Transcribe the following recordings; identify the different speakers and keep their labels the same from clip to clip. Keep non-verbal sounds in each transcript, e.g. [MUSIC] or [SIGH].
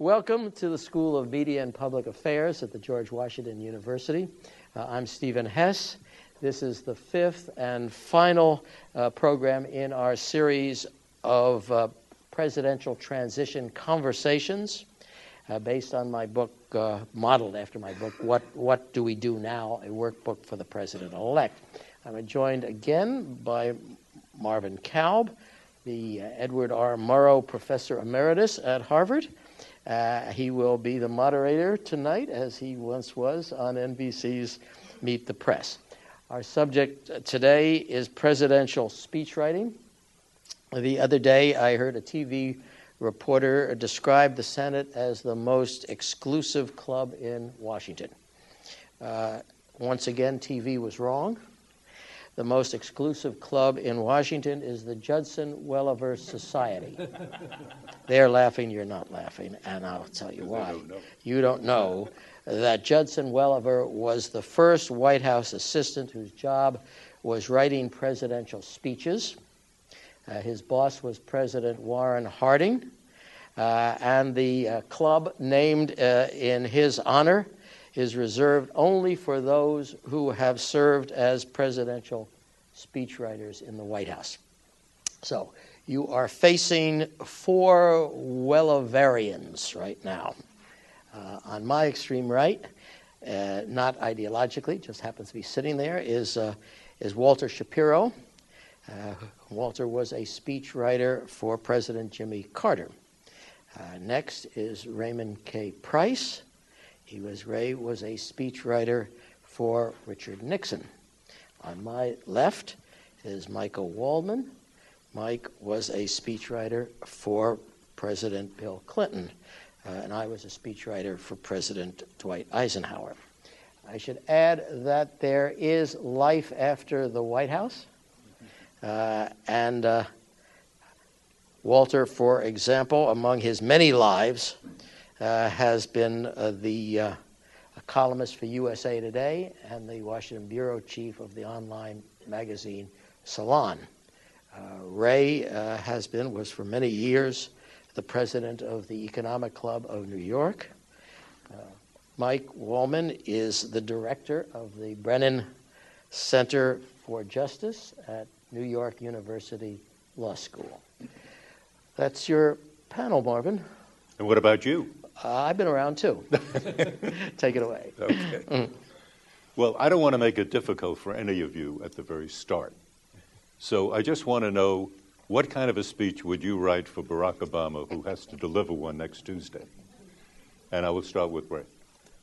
Speaker 1: Welcome to the School of Media and Public Affairs at the George Washington University. Uh, I'm Stephen Hess. This is the fifth and final uh, program in our series of uh, presidential transition conversations uh, based on my book, uh, modeled after my book, What, what Do We Do Now? A Workbook for the President elect. I'm joined again by Marvin Kalb, the uh, Edward R. Murrow Professor Emeritus at Harvard. Uh, he will be the moderator tonight, as he once was on NBC's Meet the Press. Our subject today is presidential speechwriting. The other day, I heard a TV reporter describe the Senate as the most exclusive club in Washington. Uh, once again, TV was wrong. The most exclusive club in Washington is the Judson Welliver Society. [LAUGHS] They're laughing, you're not laughing, and I'll tell you why.
Speaker 2: Don't
Speaker 1: you don't know that Judson Welliver was the first White House assistant whose job was writing presidential speeches. Uh, his boss was President Warren Harding, uh, and the uh, club named uh, in his honor is reserved only for those who have served as presidential speechwriters in the White House. So you are facing four Welliverians right now. Uh, on my extreme right, uh, not ideologically, just happens to be sitting there, is, uh, is Walter Shapiro. Uh, Walter was a speechwriter for President Jimmy Carter. Uh, next is Raymond K. Price. He was Ray was a speechwriter for Richard Nixon. On my left is Michael Waldman. Mike was a speechwriter for President Bill Clinton, uh, and I was a speechwriter for President Dwight Eisenhower. I should add that there is life after the White House, uh, and uh, Walter, for example, among his many lives, has been uh, the uh, columnist for USA Today and the Washington bureau chief of the online magazine Salon. Uh, Ray uh, has been, was for many years, the president of the Economic Club of New York. Uh, Mike Waldman is the director of the Brennan Center for Justice at New York University Law School. That's your panel, Marvin.
Speaker 2: And what about you?
Speaker 1: Uh, I've been around too. [LAUGHS] Take it away.
Speaker 2: Okay. Mm. Well, I don't want to make it difficult for any of you at the very start. So I just want to know what kind of a speech would you write for Barack Obama, who has to deliver one next Tuesday? And I will start with Ray.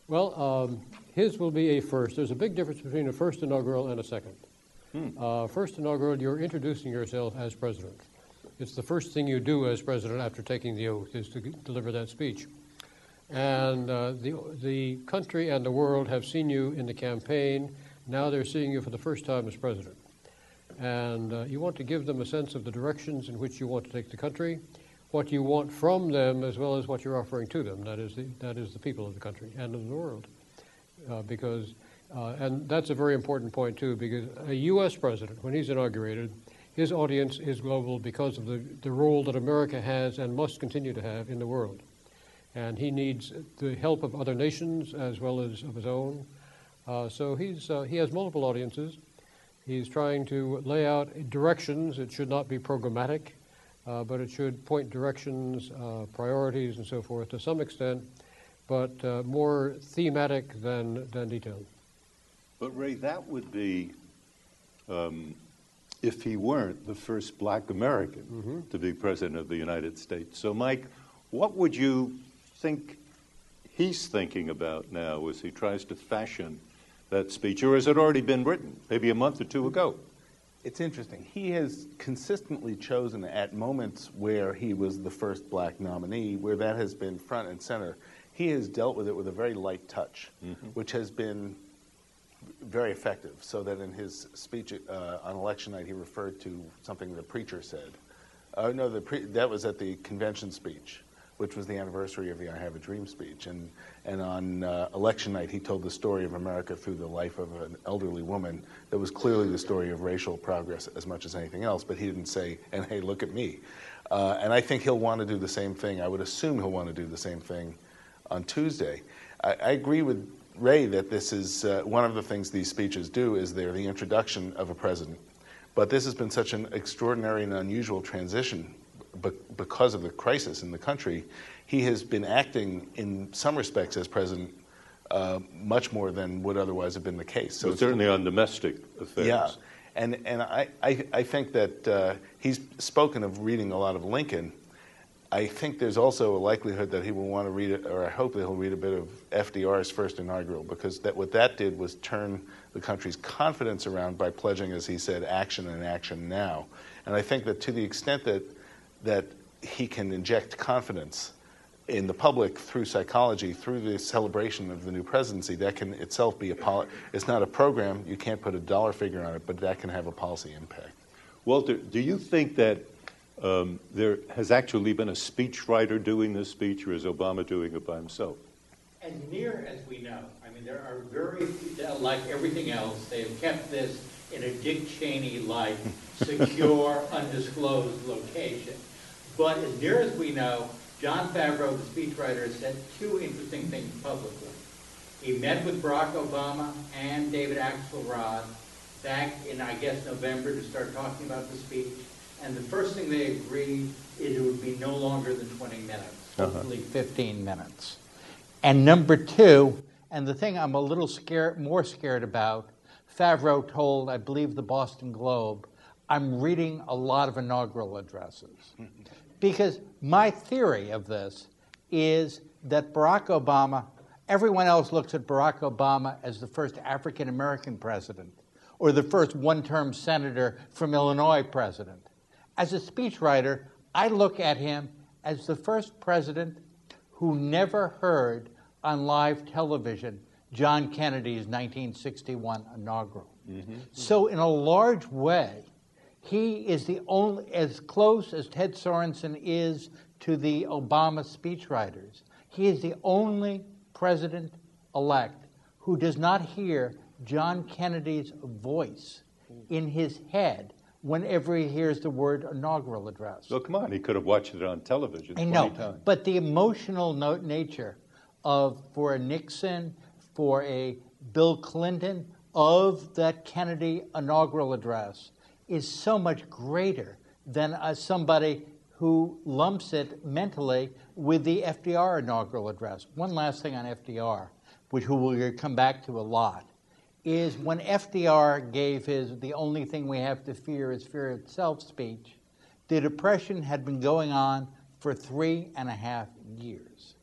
Speaker 3: Well, um, his will be a first. There's a big difference between a first inaugural and a second. Hmm. Uh, first inaugural, you're introducing yourself as president. It's the first thing you do as president after taking the oath is to deliver that speech. And uh, the, the country and the world have seen you in the campaign. Now they're seeing you for the first time as president. And uh, you want to give them a sense of the directions in which you want to take the country, what you want from them, as well as what you're offering to them. That is the, that is the people of the country and of the world. Uh, because, uh, and that's a very important point, too, because a U.S. president, when he's inaugurated, his audience is global because of the, the role that America has and must continue to have in the world and he needs the help of other nations as well as of his own. Uh, so he's, uh, he has multiple audiences. He's trying to lay out directions. It should not be programmatic, uh, but it should point directions, uh, priorities, and so forth to some extent, but uh, more thematic than, than detailed.
Speaker 2: But, Ray, that would be um, if he weren't the first black American mm-hmm. to be president of the United States. So, Mike, what would you think he's thinking about now as he tries to fashion that speech, or has it already been written, maybe a month or two ago?
Speaker 4: It's interesting. He has consistently chosen at moments where he was the first black nominee, where that has been front and center, he has dealt with it with a very light touch, mm-hmm. which has been very effective. So that in his speech uh, on election night, he referred to something the preacher said. Uh, no, the pre- that was at the convention speech which was the anniversary of the I Have a Dream speech. And, and on uh, election night, he told the story of America through the life of an elderly woman that was clearly the story of racial progress as much as anything else, but he didn't say, and hey, look at me. Uh, and I think he'll want to do the same thing. I would assume he'll want to do the same thing on Tuesday. I, I agree with Ray that this is uh, one of the things these speeches do is they're the introduction of a president. But this has been such an extraordinary and unusual transition because of the crisis in the country. He has been acting in some respects as president uh, much more than would otherwise have been the case.
Speaker 2: So certainly on domestic affairs.
Speaker 4: Yeah, and and I I, I think that uh, he's spoken of reading a lot of Lincoln. I think there's also a likelihood that he will want to read it, or I hope that he'll read a bit of FDR's first inaugural, because that what that did was turn the country's confidence around by pledging, as he said, action and action now. And I think that to the extent that that he can inject confidence in the public through psychology, through the celebration of the new presidency, that can itself be a poli- it's not a program, you can't put a dollar figure on it, but that can have a policy impact.
Speaker 2: Walter, do you think that um, there has actually been a speechwriter doing this speech, or is Obama doing it by himself?
Speaker 5: As near as we know, I mean, there are very, like everything else, they have kept this in a Dick Cheney-like, secure, [LAUGHS] undisclosed location. But as near as we know, John Favreau, the speechwriter, said two interesting things publicly. He met with Barack Obama and David Axelrod back in, I guess, November to start talking about the speech. And the first thing they agreed is it would be no longer than 20 minutes, uh-huh. 15 minutes. And number two, and the thing I'm a little scared, more scared about, Favreau told, I believe, the Boston Globe, I'm reading a lot of inaugural addresses. [LAUGHS] Because my theory of this is that Barack Obama, everyone else looks at Barack Obama as the first African American president or the first one term senator from Illinois president. As a speechwriter, I look at him as the first president who never heard on live television John Kennedy's 1961 inaugural. Mm-hmm. So, in a large way, he is the only, as close as Ted Sorensen is to the Obama speechwriters, he is the only president elect who does not hear John Kennedy's voice in his head whenever he hears the word inaugural address.
Speaker 2: Well, come on, he could have watched it on television. I know, times.
Speaker 5: but the emotional no- nature of for a Nixon, for a Bill Clinton, of that Kennedy inaugural address is so much greater than uh, somebody who lumps it mentally with the FDR inaugural address. One last thing on FDR, which we will come back to a lot, is when FDR gave his the only thing we have to fear is fear itself speech, the Depression had been going on for three and a half years.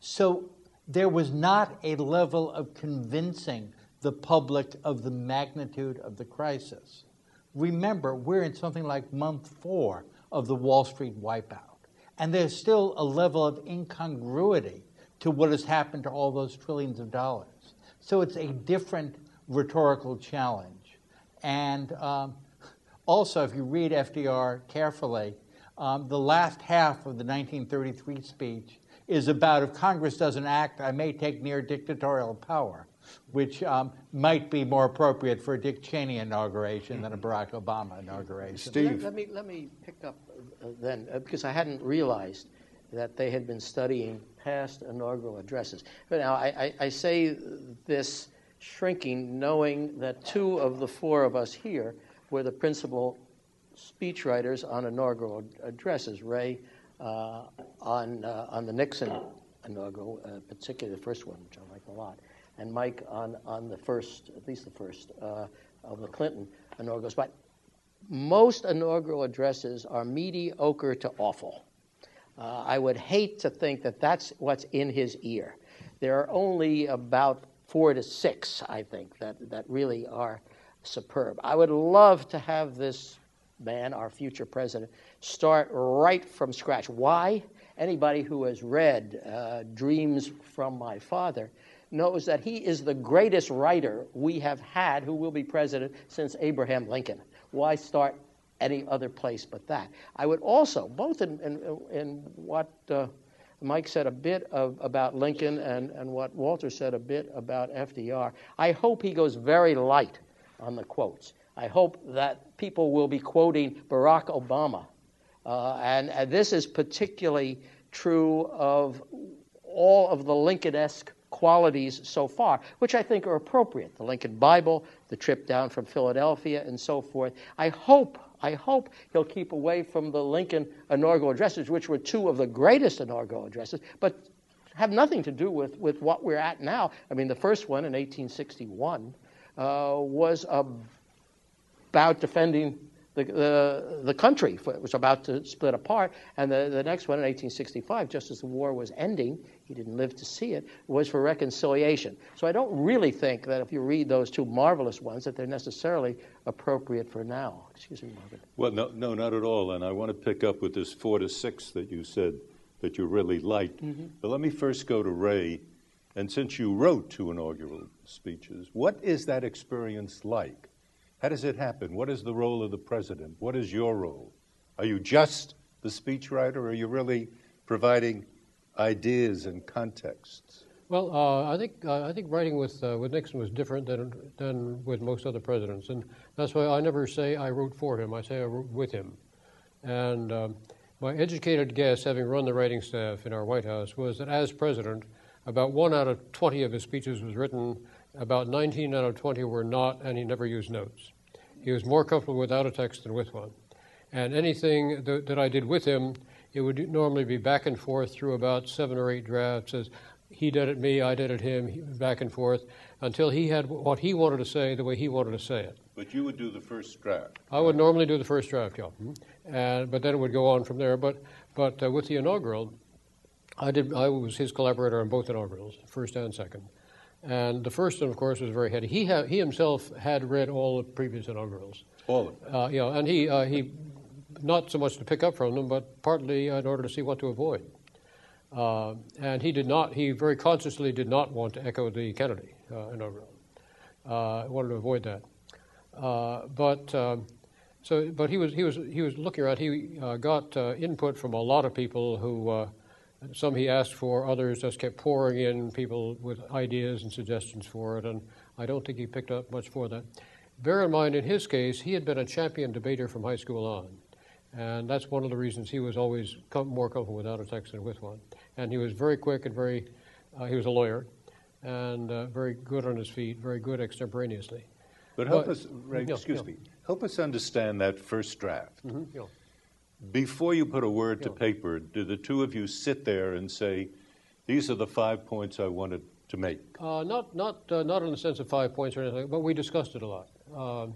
Speaker 5: So there was not a level of convincing the public of the magnitude of the crisis. Remember, we're in something like month four of the Wall Street wipeout. And there's still a level of incongruity to what has happened to all those trillions of dollars. So it's a different rhetorical challenge. And um, also, if you read FDR carefully, um, the last half of the 1933 speech is about if Congress doesn't act, I may take near dictatorial power which um, might be more appropriate for a Dick Cheney inauguration than a Barack Obama inauguration.
Speaker 1: Steve. Let, let me, let me pick up uh, then, uh, because I hadn't realized that they had been studying past inaugural addresses. But now I, I, I say this shrinking, knowing that two of the four of us here were the principal speechwriters on inaugural addresses. Ray uh, on uh, on the Nixon inaugural, uh, particularly the first one, which I like a lot, and Mike on, on the first, at least the first, uh, of the Clinton inaugurals. But most inaugural addresses are mediocre to awful. Uh, I would hate to think that that's what's in his ear. There are only about four to six, I think, that, that really are superb. I would love to have this man, our future president, start right from scratch. Why? Anybody who has read uh, Dreams from My Father knows that he is the greatest writer we have had who will be president since Abraham Lincoln. Why start any other place but that? I would also, both in, in, in what uh, Mike said a bit of, about Lincoln and, and what Walter said a bit about FDR, I hope he goes very light on the quotes. I hope that people will be quoting Barack Obama Uh, and, and this is particularly true of all of the Lincoln-esque qualities so far, which I think are appropriate. The Lincoln Bible, the trip down from Philadelphia, and so forth. I hope, I hope he'll keep away from the Lincoln inaugural addresses, which were two of the greatest inaugural addresses, but have nothing to do with, with what we're at now. I mean, the first one in 1861 uh, was about defending the, the, the country was about to split apart. And the, the next one in 1865, just as the war was ending, he didn't live to see it, was for reconciliation. So I don't really think that if you read those two marvelous ones, that they're necessarily appropriate for now. Excuse me, Margaret.
Speaker 2: Well, no, no, not at all. And I want to pick up with this four to six that you said that you really liked. Mm-hmm. But let me first go to Ray. And since you wrote two inaugural speeches, what is that experience like? How does it happen? What is the role of the president? What is your role? Are you just the speechwriter, or are you really providing ideas and contexts?
Speaker 3: Well, uh, I think uh, I think writing with uh, with Nixon was different than than with most other presidents, and that's why I never say I wrote for him. I say I wrote with him. And um, my educated guess, having run the writing staff in our White House, was that as president, about one out of twenty of his speeches was written about 19 out of 20 were not, and he never used notes. He was more comfortable without a text than with one. And anything that, that I did with him, it would normally be back and forth through about seven or eight drafts as he did it me, I did it him, back and forth, until he had what he wanted to say the way he wanted to say it.
Speaker 2: But you would do the first draft.
Speaker 3: I would normally do the first draft, yeah. And, but then it would go on from there. But, but uh, with the inaugural, I, did, I was his collaborator on both inaugurals, first and second. And the first one, of course, was very heady. He, ha- he himself had read all the previous inaugurals.
Speaker 2: All of them?
Speaker 3: Uh, you know, and he, uh, he, not so much to pick up from them, but partly in order to see what to avoid. Uh, and he did not, he very consciously did not want to echo the Kennedy uh, inaugural. Uh, wanted to avoid that. Uh, but, um, so, but he was, he, was, he was looking around. He uh, got input from a lot of people who some he asked for, others just kept pouring in people with ideas and suggestions for it, and I don't think he picked up much for that. Bear in mind, in his case, he had been a champion debater from high school on, and that's one of the reasons he was always com- more comfortable without a text than with one. And he was very quick and very, uh, he was a lawyer, and uh, very good on his feet, very good extemporaneously.
Speaker 2: But help but, us, Ray, excuse me, help us understand that first draft.
Speaker 3: Mm-hmm,
Speaker 2: before you put a word to paper, do the two of you sit there and say, these are the five points I wanted to make?
Speaker 3: Uh, not, not, uh, not in the sense of five points or anything, but we discussed it a lot.
Speaker 2: Um,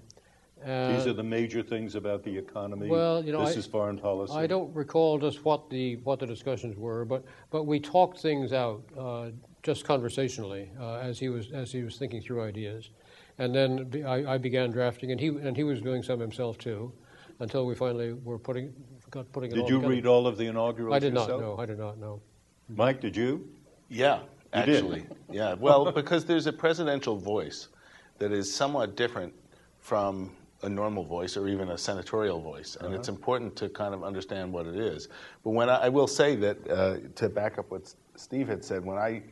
Speaker 2: these are the major things about the economy.
Speaker 3: Well, you know,
Speaker 2: this
Speaker 3: I,
Speaker 2: is foreign policy.
Speaker 3: I don't recall just what the what the discussions were, but but we talked things out uh, just conversationally uh, as he was as he was thinking through ideas, and then I, I began drafting, and he and he was doing some himself too until we finally were putting got putting it
Speaker 2: Did
Speaker 3: all
Speaker 2: you
Speaker 3: together.
Speaker 2: read all of the inaugural?
Speaker 3: I did
Speaker 2: yourself?
Speaker 3: not. No, I did not. No.
Speaker 2: Mike, did you?
Speaker 4: Yeah,
Speaker 2: You
Speaker 4: actually.
Speaker 2: did?
Speaker 4: Yeah. Well, because there's a presidential voice that is somewhat different from a normal voice or even a senatorial voice, and it's important to kind of understand what it is. But when I, I will say that uh, to back up what Steve had said, when I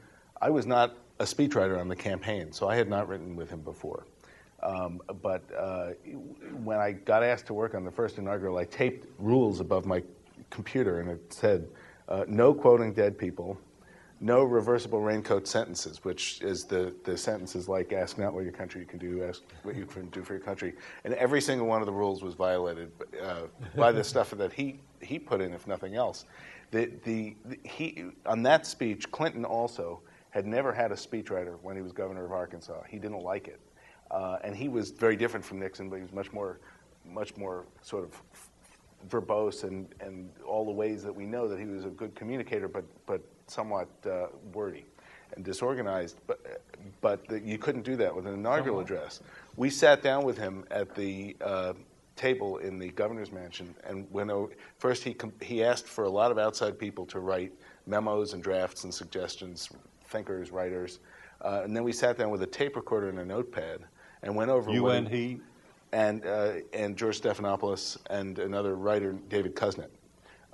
Speaker 4: I was not a speechwriter on the campaign, so I had not written with him before. Um, but uh, when I got asked to work on the first inaugural, I taped rules above my computer, and it said, uh, "No quoting dead people, no reversible raincoat sentences," which is the the sentences like "Ask not what your country can do, ask what you can do for your country." And every single one of the rules was violated uh, by the stuff that he he put in, if nothing else. The, the, the he on that speech, Clinton also had never had a speechwriter when he was governor of Arkansas. He didn't like it. Uh, and he was very different from Nixon, but he was much more, much more sort of verbose and, and all the ways that we know that he was a good communicator, but, but somewhat uh, wordy and disorganized. But, but the, you couldn't do that with an inaugural address. We sat down with him at the uh, table in the governor's mansion, and when first he, he asked for a lot of outside people to write memos and drafts and suggestions, thinkers, writers. Uh, and then we sat down with a tape recorder and a notepad and went over.
Speaker 2: You and he?
Speaker 4: And, uh, and George Stephanopoulos and another writer, David Kusnet.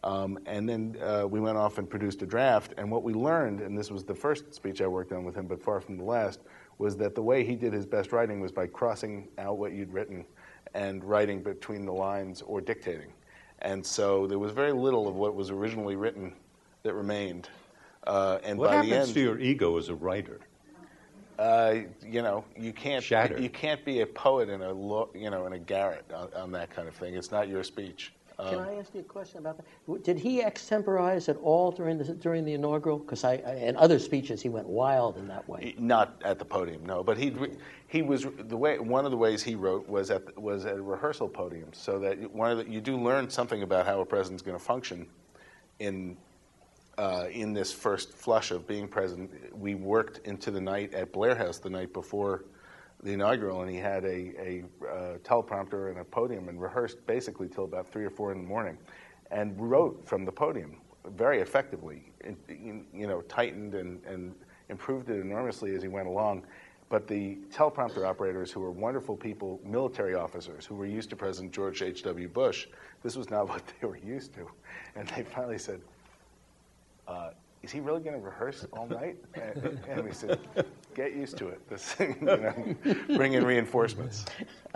Speaker 4: Um, and then uh, we went off and produced a draft. And what we learned, and this was the first speech I worked on with him, but far from the last, was that the way he did his best writing was by crossing out what you'd written and writing between the lines or dictating. And so there was very little of what was originally written that remained. Uh, and
Speaker 2: what
Speaker 4: by
Speaker 2: happens
Speaker 4: the end,
Speaker 2: to your ego as a writer?
Speaker 4: Uh, you know, you can't
Speaker 2: Shattered.
Speaker 4: you can't be a poet in a lo- you know in a garret on, on that kind of thing. It's not your speech.
Speaker 1: Can I ask you a question about that? Did he extemporize at all during the during the inaugural? Because I, I in other speeches he went wild in that way.
Speaker 4: Not at the podium, no. But he he was the way one of the ways he wrote was at was at rehearsal podiums, so that one of the, you do learn something about how a president's going to function in uh, in this first flush of being president. We worked into the night at Blair House the night before the inaugural, and he had a, a uh, teleprompter and a podium and rehearsed basically till about three or four in the morning, and wrote from the podium very effectively. You know, tightened and, and improved it enormously as he went along. But the teleprompter operators, who were wonderful people, military officers who were used to President George H.W. Bush, this was not [LAUGHS] what they were used to. And they finally said, uh, is he really going to rehearse all night? [LAUGHS] And, and we said, get used to it. [LAUGHS] This, you know, bring in reinforcements.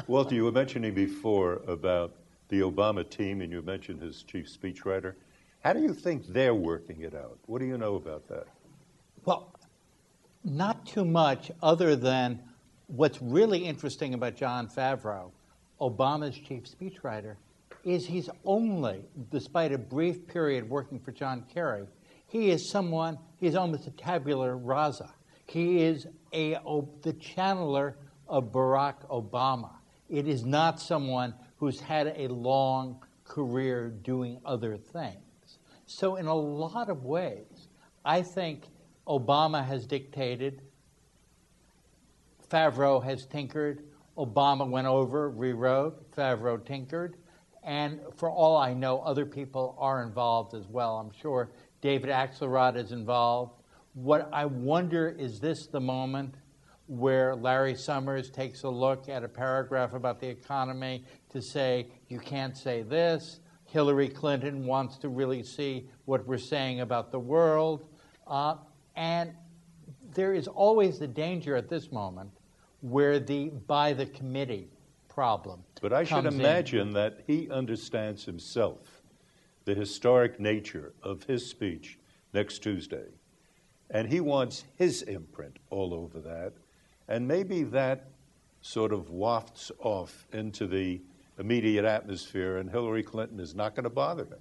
Speaker 2: Walter, you were mentioning before about the Obama team, and you mentioned his chief speechwriter. How do you think they're working it out? What do you know about that?
Speaker 5: Well, not too much other than what's really interesting about John Favreau, Obama's chief speechwriter, is he's only, despite a brief period working for John Kerry, he is someone, he's almost a tabula rasa. He is a, the channeler of Barack Obama. It is not someone who's had a long career doing other things. So, in a lot of ways, I think Obama has dictated, Favreau has tinkered, Obama went over, rewrote, Favreau tinkered, and for all I know, other people are involved as well. I'm sure David Axelrod is involved. What I wonder is this the moment where Larry Summers takes a look at a paragraph about the economy to say, you can't say this. Hillary Clinton wants to really see what we're saying about the world. Uh, and there is always the danger at this moment where the by the committee problem.
Speaker 2: But I should
Speaker 5: comes in.
Speaker 2: imagine that he understands himself the historic nature of his speech next Tuesday. And he wants his imprint all over that. And maybe that sort of wafts off into the immediate atmosphere, and Hillary Clinton is not going to bother him.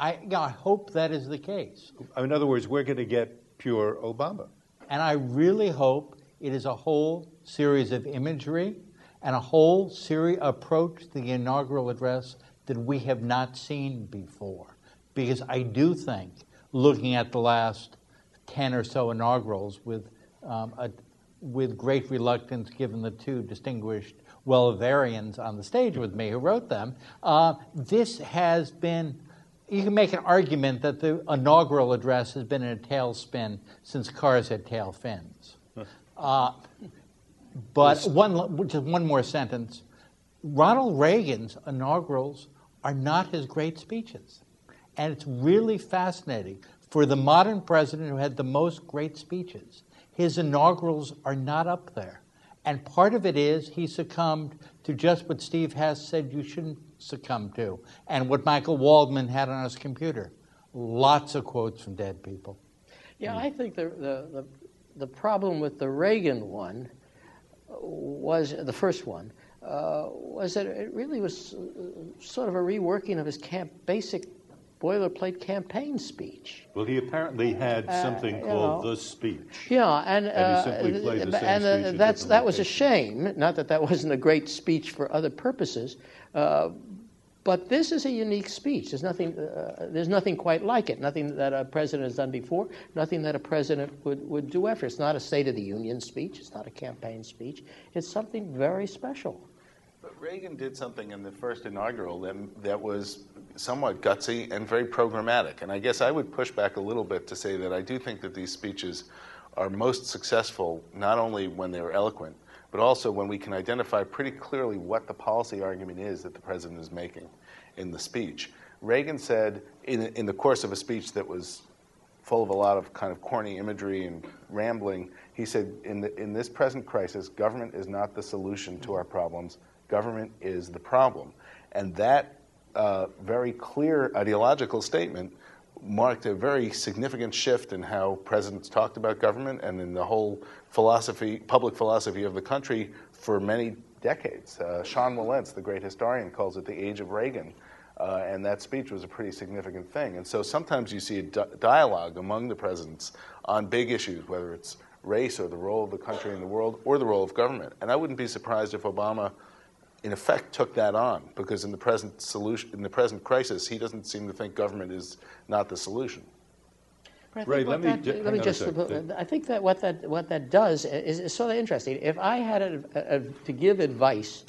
Speaker 5: I, I hope that is the case.
Speaker 2: In other words, we're going to get pure Obama.
Speaker 5: And I really hope it is a whole series of imagery and a whole series approach to the inaugural address that we have not seen before. Because I do think, looking at the last 10 or so inaugurals with, um, a, with great reluctance, given the two distinguished Welliverians on the stage with me who wrote them, uh, this has been you can make an argument that the inaugural address has been in a tailspin since cars had tail fins. Uh, but one, just one more sentence. Ronald Reagan's inaugurals are not his great speeches. And it's really fascinating. For the modern president who had the most great speeches, his inaugurals are not up there. And part of it is he succumbed to just what Steve Hess said you shouldn't succumb to, and what Michael Waldman had on his computer. Lots of quotes from dead people.
Speaker 1: Yeah, I think the, the, the, the problem with the Reagan one was, the first one, uh, was that it really was uh, sort of a reworking of his camp, basic boilerplate campaign speech.
Speaker 2: Well, he apparently had something
Speaker 1: you
Speaker 2: called
Speaker 1: know.
Speaker 2: the speech.
Speaker 1: Yeah, and,
Speaker 2: And he
Speaker 1: uh,
Speaker 2: simply played the same
Speaker 1: and uh,
Speaker 2: speech
Speaker 1: that's that was a shame. Not that that wasn't a great speech for other purposes, uh, but this is a unique speech. There's nothing. Uh, there's nothing quite like it. Nothing that a president has done before. Nothing that a president would, would do after. It's not a State of the Union speech. It's not a campaign speech. It's something very special.
Speaker 4: But Reagan did something in the first inaugural that, that was somewhat gutsy and very programmatic. And I guess I would push back a little bit to say that I do think that these speeches are most successful not only when they're eloquent, but also when we can identify pretty clearly what the policy argument is that the president is making in the speech. Reagan said, in, in the course of a speech that was full of a lot of kind of corny imagery and rambling, he said, in, the, in this present crisis, government is not the solution to our problems, government is the problem. And that uh, very clear ideological statement marked a very significant shift in how presidents talked about government and in the whole philosophy, public philosophy of the country for many decades. Uh, Sean Wilentz, the great historian, calls it the age of Reagan. Uh, and that speech was a pretty significant thing. And so sometimes you see a di- dialogue among the presidents on big issues, whether it's race or the role of the country in the world or the role of government. And I wouldn't be surprised if Obama, in effect, took that on because in the present solution, in the present crisis, he doesn't seem to think government is not the solution.
Speaker 1: But I
Speaker 2: Ray, let me
Speaker 1: that-
Speaker 2: ju-
Speaker 1: let me just. I think that what that what that does is, is sort of interesting. If I had a, a, to give advice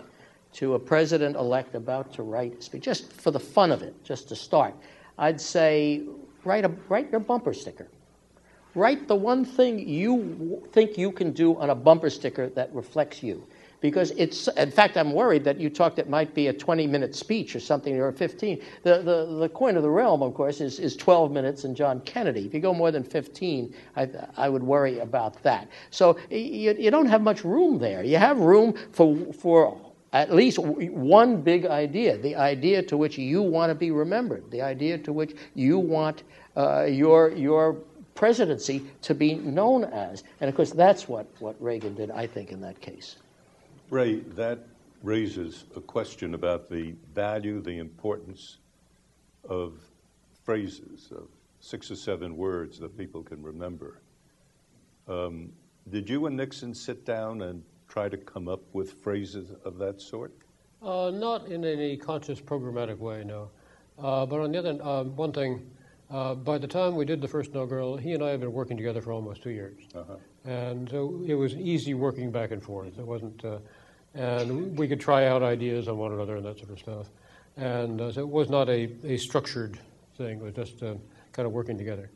Speaker 1: to a president-elect about to write a speech, just for the fun of it, just to start, I'd say write a write your bumper sticker. Write the one thing you think you can do on a bumper sticker that reflects you. Because it's, in fact, I'm worried that you talked it might be a 20 minute speech or something, or a 15. The, the, the coin of the realm, of course, is, is 12 minutes and John Kennedy. If you go more than 15, I, I would worry about that. So you, you don't have much room there. You have room for, for at least one big idea, the idea to which you want to be remembered, the idea to which you want uh, your, your presidency to be known as. And of course, that's what, what Reagan did, I think, in that case.
Speaker 2: Ray, that raises a question about the value, the importance of phrases, of six or seven words that people can remember. Um, did you and Nixon sit down and try to come up with phrases of that sort?
Speaker 3: Uh, not in any conscious programmatic way, no. Uh, but on the other, uh, one thing, uh, by the time we did the first inaugural, he and I had been working together for almost two years,
Speaker 2: Uh-huh.
Speaker 3: and so it was easy working back and forth. It wasn't, uh, and we could try out ideas on one another and that sort of stuff, and uh, so it was not a, a structured thing. It was just uh, kind of working together.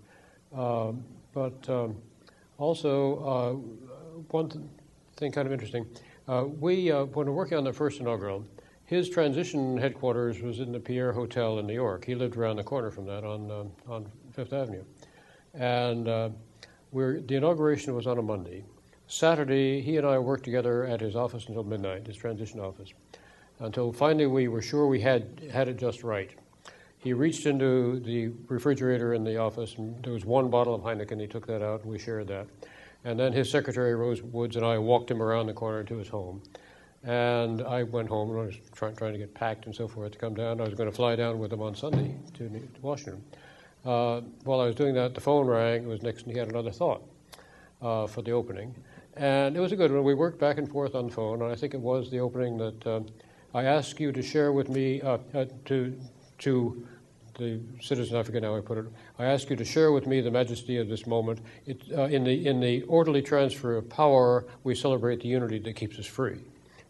Speaker 3: Um, but um, also, uh, one th- thing kind of interesting. Uh, we, uh, when we were working on the first inaugural, his transition headquarters was in the Pierre Hotel in New York. He lived around the corner from that on, um on Fifth Avenue. And we're, the inauguration was on a Monday. Saturday, he and I worked together at his office until midnight, his transition office, until finally we were sure we had, had it just right. He reached into the refrigerator in the office, and there was one bottle of Heineken. He took that out, and we shared that. And then his secretary, Rose Woods, and I walked him around the corner to his home. And I went home and I was trying, trying to get packed and so forth to come down. I was going to fly down with him on Sunday to, to Washington. Uh, while I was doing that, the phone rang. It was Nixon. He had another thought uh, for the opening. And it was a good one. We worked back and forth on the phone, and I think it was the opening that um, I asked you to share with me, uh, uh, to, to the citizen, I forget how I put it. I ask you to share with me the majesty of this moment. It, uh, in, the, in the orderly transfer of power, we celebrate the unity that keeps us free,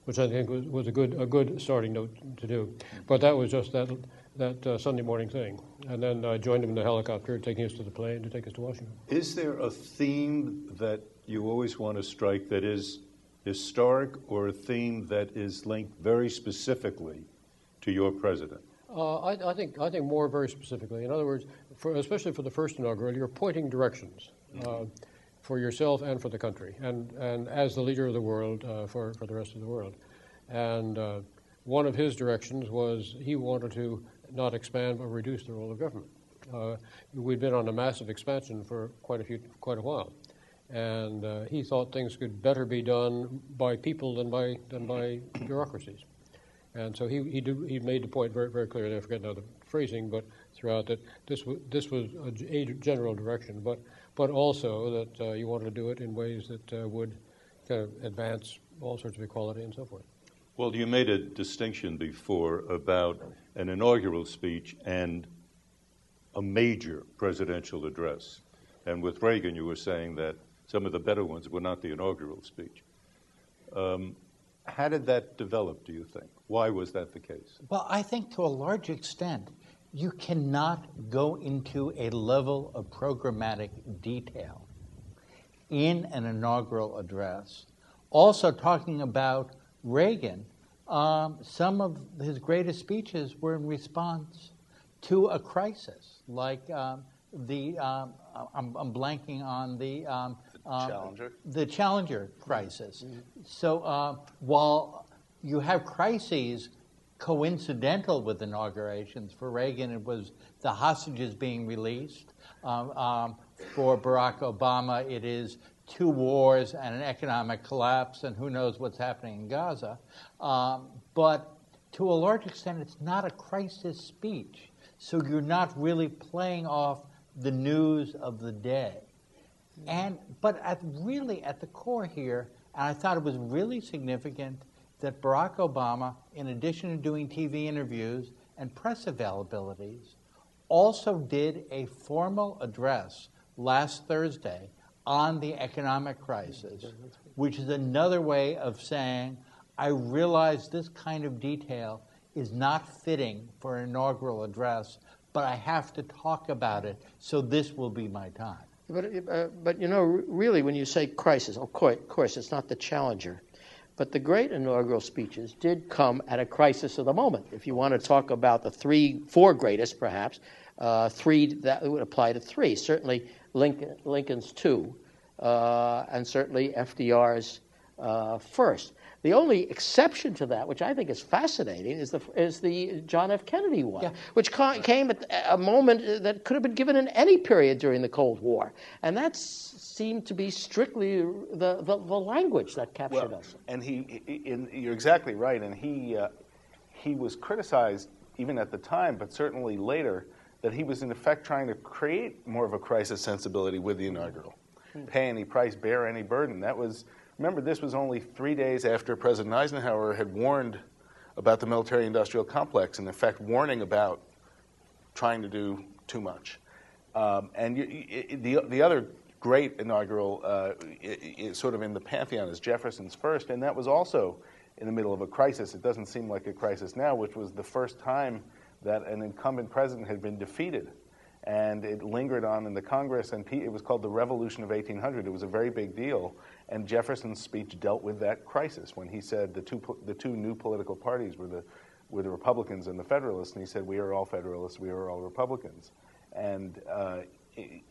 Speaker 3: which I think was, was a, good, a good starting note to do. But that was just that, that uh, Sunday morning thing. And then I joined him in the helicopter, taking us to the plane to take us to Washington.
Speaker 2: Is there a theme that you always want to strike that is historic or a theme that is linked very specifically to your president?
Speaker 3: Uh, I, I think I think more very specifically. In other words, for, especially for the first inaugural, you're pointing directions uh, for yourself and for the country, and and as the leader of the world uh, for for the rest of the world. And uh, one of his directions was he wanted to not expand but reduce the role of government. Uh, we'd been on a massive expansion for quite a few quite a while, and uh, he thought things could better be done by people than by than by bureaucracies. And so he, he, do, he made the point very, very clearly, I forget now the phrasing, but throughout that this was, this was a general direction, but, but also that uh, you wanted to do it in ways that uh, would kind of advance all sorts of equality and so forth.
Speaker 2: Well, you made a distinction before about an inaugural speech and a major presidential address. And with Reagan, you were saying that some of the better ones were not the inaugural speech. Um, how did that develop, do you think? Why was that the case?
Speaker 5: Well, I think to a large extent, you cannot go into a level of programmatic detail in an inaugural address. Also, talking about Reagan, um, some of his greatest speeches were in response to a crisis, like um, the, um, I'm, I'm blanking on the, um,
Speaker 4: Challenger?
Speaker 5: the Challenger crisis. So uh, while you have crises coincidental with inaugurations. For Reagan, it was the hostages being released. Um, um, for Barack Obama, it is two wars and an economic collapse, and who knows what's happening in Gaza. Um, but to a large extent, it's not a crisis speech. So you're not really playing off the news of the day. Mm-hmm. And but at really at the core here, and I thought it was really significant that Barack Obama, in addition to doing TV interviews and press availabilities, also did a formal address last Thursday on the economic crisis, mm-hmm. which is another way of saying, I realize this kind of detail is not fitting for an inaugural address, but I have to talk about it, so this will be my time.
Speaker 1: But, uh, but you know, really, when you say crisis, of course, of course, it's not the challenger. But the great inaugural speeches did come at a crisis of the moment. If you want to talk about the three, four greatest, perhaps, uh, three that would apply to three. Certainly Lincoln, Lincoln's two, uh, and certainly FDR's uh, first. The only exception to that, which I think is fascinating, is the, is the John F. Kennedy one,
Speaker 5: Yeah.
Speaker 1: which ca- came at a moment that could have been given in any period during the Cold War. And that seemed to be strictly the, the, the language that captured
Speaker 4: Well,
Speaker 1: us.
Speaker 4: and he, he- and you're exactly right. And he, uh, he was criticized even at the time, but certainly later, that he was in effect trying to create more of a crisis sensibility with the inaugural. Pay any price, bear any burden. That was. Remember, this was only three days after President Eisenhower had warned about the military-industrial complex, and in fact, warning about trying to do too much. Um, and you, the, the other great inaugural, uh, sort of in the pantheon, is Jefferson's first, and that was also in the middle of a crisis. It doesn't seem like a crisis now, which was the first time that an incumbent president had been defeated. And it lingered on in the Congress, and it was called the Revolution of 1800. It was a very big deal, and Jefferson's speech dealt with that crisis when he said the two, the two new political parties were the, were the Republicans and the Federalists, and he said, We are all Federalists, we are all Republicans. And uh,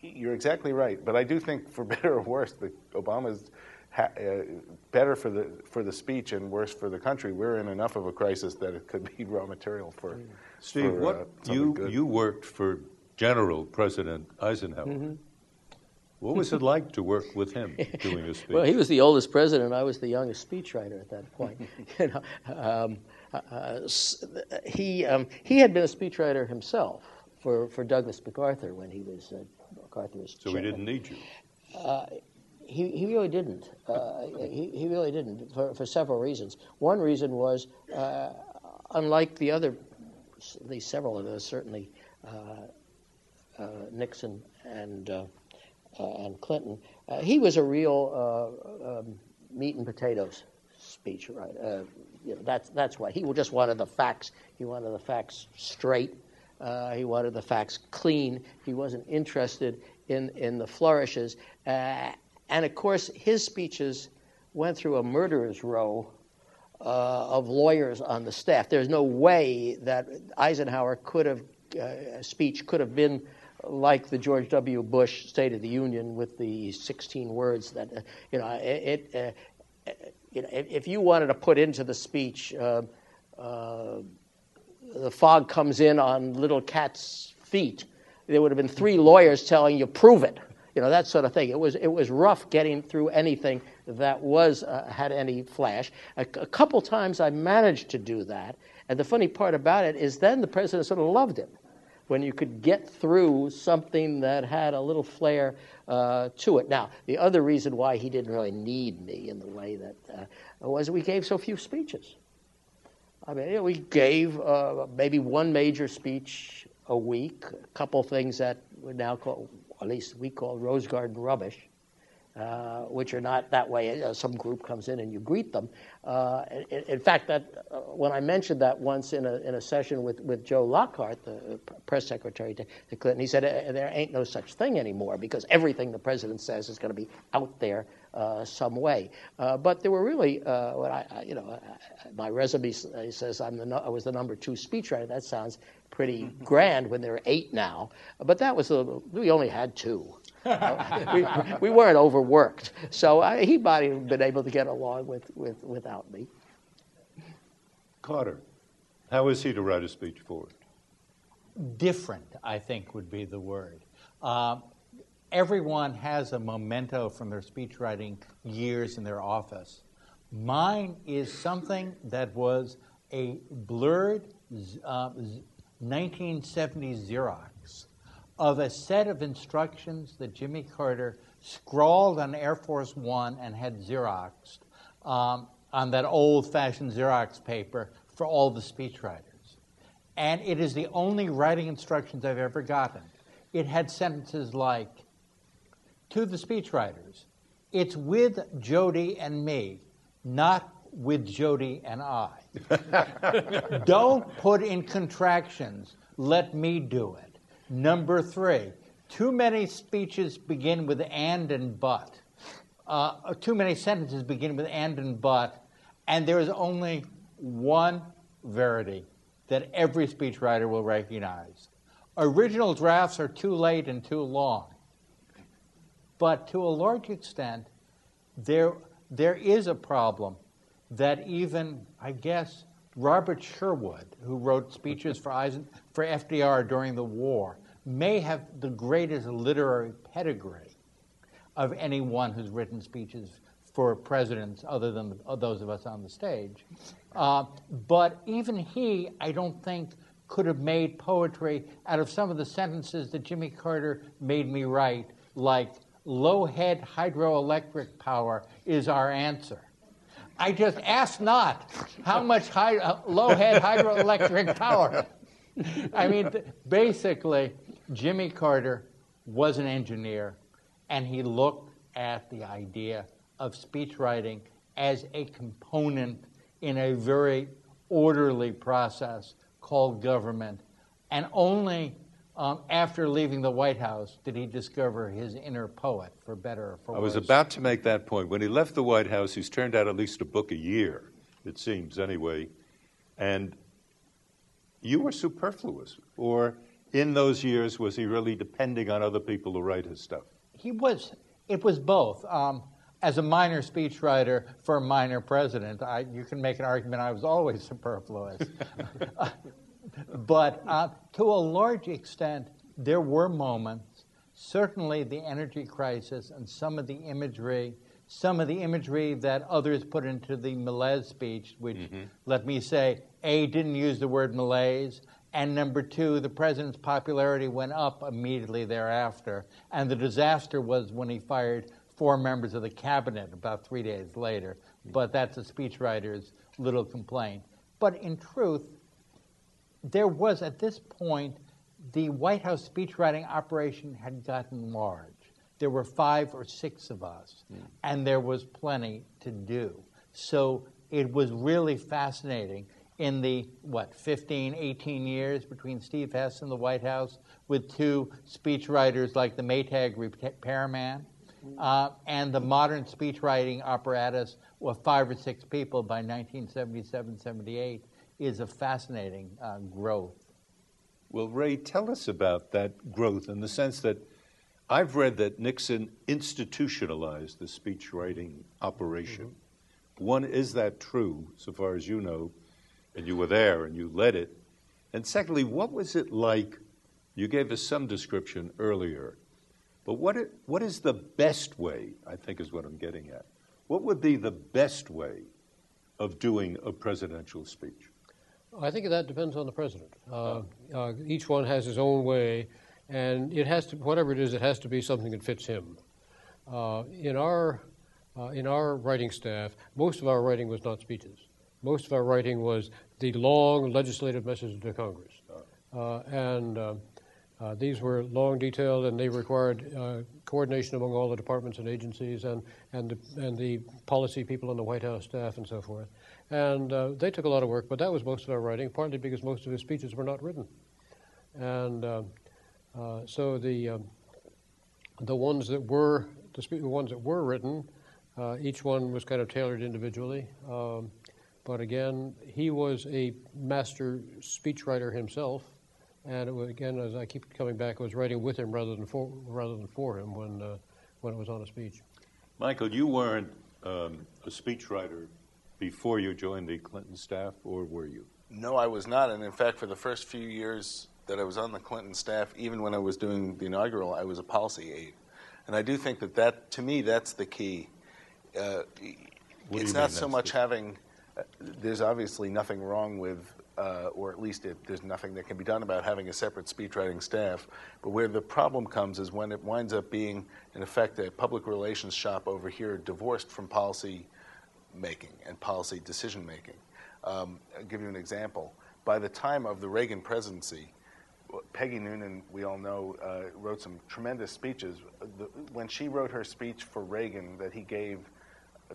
Speaker 4: you're exactly right, but I do think, for [LAUGHS] better or worse, that Obama's ha- uh, better for the for the speech and worse for the country. We're in enough of a crisis that it could be [LAUGHS] raw material for.
Speaker 2: Steve,
Speaker 4: for,
Speaker 2: what
Speaker 4: uh,
Speaker 2: you
Speaker 4: good.
Speaker 2: you worked for General President Eisenhower. What was it like to work with him doing a [LAUGHS] speech?
Speaker 1: Well, he was the oldest president. I was the youngest speechwriter at that point. [LAUGHS] [LAUGHS] you know, um, uh, s- he um, he had been a speechwriter himself for, for Douglas MacArthur when he was uh, MacArthur was
Speaker 2: so he didn't need you.
Speaker 1: He, he really didn't. Uh, he, he really didn't for, for several reasons. One reason was, uh, unlike the other, at least several of those, certainly uh, uh, Nixon and uh, uh, and Clinton, uh, he was a real uh, um, meat and potatoes speech, right? Uh, you know, that's that's why he just wanted the facts. He wanted the facts straight. Uh, he wanted the facts clean. He wasn't interested in in the flourishes. Uh, and of course, his speeches went through a murderer's row uh, of lawyers on the staff. There's no way that Eisenhower could have uh, speech could have been like the George W. Bush State of the Union with the 16 words that uh, you know it. it uh, you know, if, you wanted to put into the speech, uh, uh, the fog comes in on little cat's feet. There would have been three lawyers telling you, prove it. You know, that sort of thing. It was, it was rough getting through anything that was, uh, had any flash. A, a couple times I managed to do that. And the funny part about it is then the president sort of loved it when you could get through something that had a little flair uh, to it. Now, the other reason why he didn't really need me in the way that uh, was we gave so few speeches. I mean, you know, we gave uh, maybe one major speech a week, a couple things that we now call, at least we call Rose Garden rubbish, uh, which are not that way. Uh, some group comes in and you greet them. Uh, in, in fact, that uh, when I mentioned that once in a, in a session with, with Joe Lockhart, the uh, press secretary to, to Clinton, he said, "Uh, there ain't no such thing anymore because everything the president says is going to be out there uh, some way. Uh, but there were really, uh, what I, you know, my resume says I'm the, nu- I was the number two speechwriter. That sounds pretty grand when there are eight now. But that was a, we only had two. Uh, [LAUGHS] we, we weren't overworked, so I, he might have been able to get along with, with without me.
Speaker 2: Carter, How is he to write a speech for it?
Speaker 5: different, I think would be the word. Uh, everyone has a memento from their speechwriting years in their office. Mine is something that was a blurred uh, 1970 Xerox of a set of instructions that Jimmy Carter scrawled on Air Force One and had Xeroxed um, on that old fashioned Xerox paper for all the speechwriters and it is the only writing instructions I've ever gotten. It had sentences like, to the speechwriters, it's with Jody and me, not with Jody and I. [LAUGHS] Don't put in contractions, let me do it. Number three, too many speeches begin with and and but. Uh, too many sentences begin with and and but, and there is only one verity that every speechwriter will recognize. Original drafts are too late and too long. But to a large extent, there, there is a problem that even, I guess, Robert Sherwood, who wrote speeches for, Eisen, for FDR during the war, may have the greatest literary pedigree of anyone who's written speeches for presidents other than those of us on the stage. Uh, but even he, I don't think, could have made poetry out of some of the sentences that Jimmy Carter made me write, like low head hydroelectric power is our answer. I just ask not how much high, uh, low head hydroelectric power. I mean, basically, Jimmy Carter was an engineer, and he looked at the idea of speech writing as a component in a very orderly process called government. And only um, after leaving the White House did he discover his inner poet, for better or for worse.
Speaker 2: I was about to make that point. When he left the White House, he's turned out at least a book a year, it seems, anyway. And you were superfluous. Or in those years, was he really depending on other people to write his stuff?
Speaker 5: He was. It was both. Um, as a minor speechwriter for a minor president, I, you can make an argument I was always [LAUGHS] superfluous. [LAUGHS] but uh, to a large extent, there were moments, certainly the energy crisis and some of the imagery, some of the imagery that others put into the Malaise speech, which, mm-hmm. let me say, A, didn't use the word malaise, and number two, the president's popularity went up immediately thereafter. And the disaster was when he fired four members of the cabinet about three days later. But that's a speechwriter's little complaint. But in truth, there was at this point, the White House speechwriting operation had gotten large. There were five or six of us, mm. and there was plenty to do. So it was really fascinating in the, what, 15, 18 years between Steve Hess and the White House with two speechwriters like the Maytag repairman uh, and the modern speechwriting apparatus with five or six people by 1977 78 is a fascinating uh, growth.
Speaker 2: Well, Ray, tell us about that growth in the sense that I've read that Nixon institutionalized the speechwriting operation. Mm-hmm. One, is that true, so far as you know, and you were there and you led it? And secondly, what was it like? You gave us some description earlier but what, it, what is the best way, I think is what I'm getting at. What would be the best way of doing a presidential speech?
Speaker 3: I think that depends on the president. Uh, uh, each one has his own way, and it has to, whatever it is, it has to be something that fits him. Uh, in our uh, in our writing staff, most of our writing was not speeches. Most of our writing was the long legislative messages to Congress, uh, and uh, uh, these were long, detailed, and they required uh, coordination among all the departments and agencies and, and, the, and the policy people on the White House staff and so forth. And uh, they took a lot of work, but that was most of our writing, partly because most of his speeches were not written. And uh, so the, um, the ones that were the, ones that were written, each one was kind of tailored individually. Um, but again, he was a master speechwriter himself and it was, again, as I keep coming back, I was writing with him rather than for, rather than for him when, uh, when it was on a speech.
Speaker 2: Michael, you weren't um, a speechwriter before you joined the Clinton staff, or were you?
Speaker 4: No, I was not. And in fact, for the first few years that I was on the Clinton staff, even when I was doing the inaugural, I was a policy aide. And I do think that, that to me, that's the key. Uh, it's not so much
Speaker 2: the-
Speaker 4: having, there's obviously nothing wrong with, uh, or at least it, there's nothing that can be done about having a separate speechwriting staff. But where the problem comes is when it winds up being, in effect, a public relations shop over here divorced from policy making and policy decision making. Um, I'll give you an example. By the time of the Reagan presidency, Peggy Noonan, we all know, uh, wrote some tremendous speeches. The, when she wrote her speech for Reagan that he gave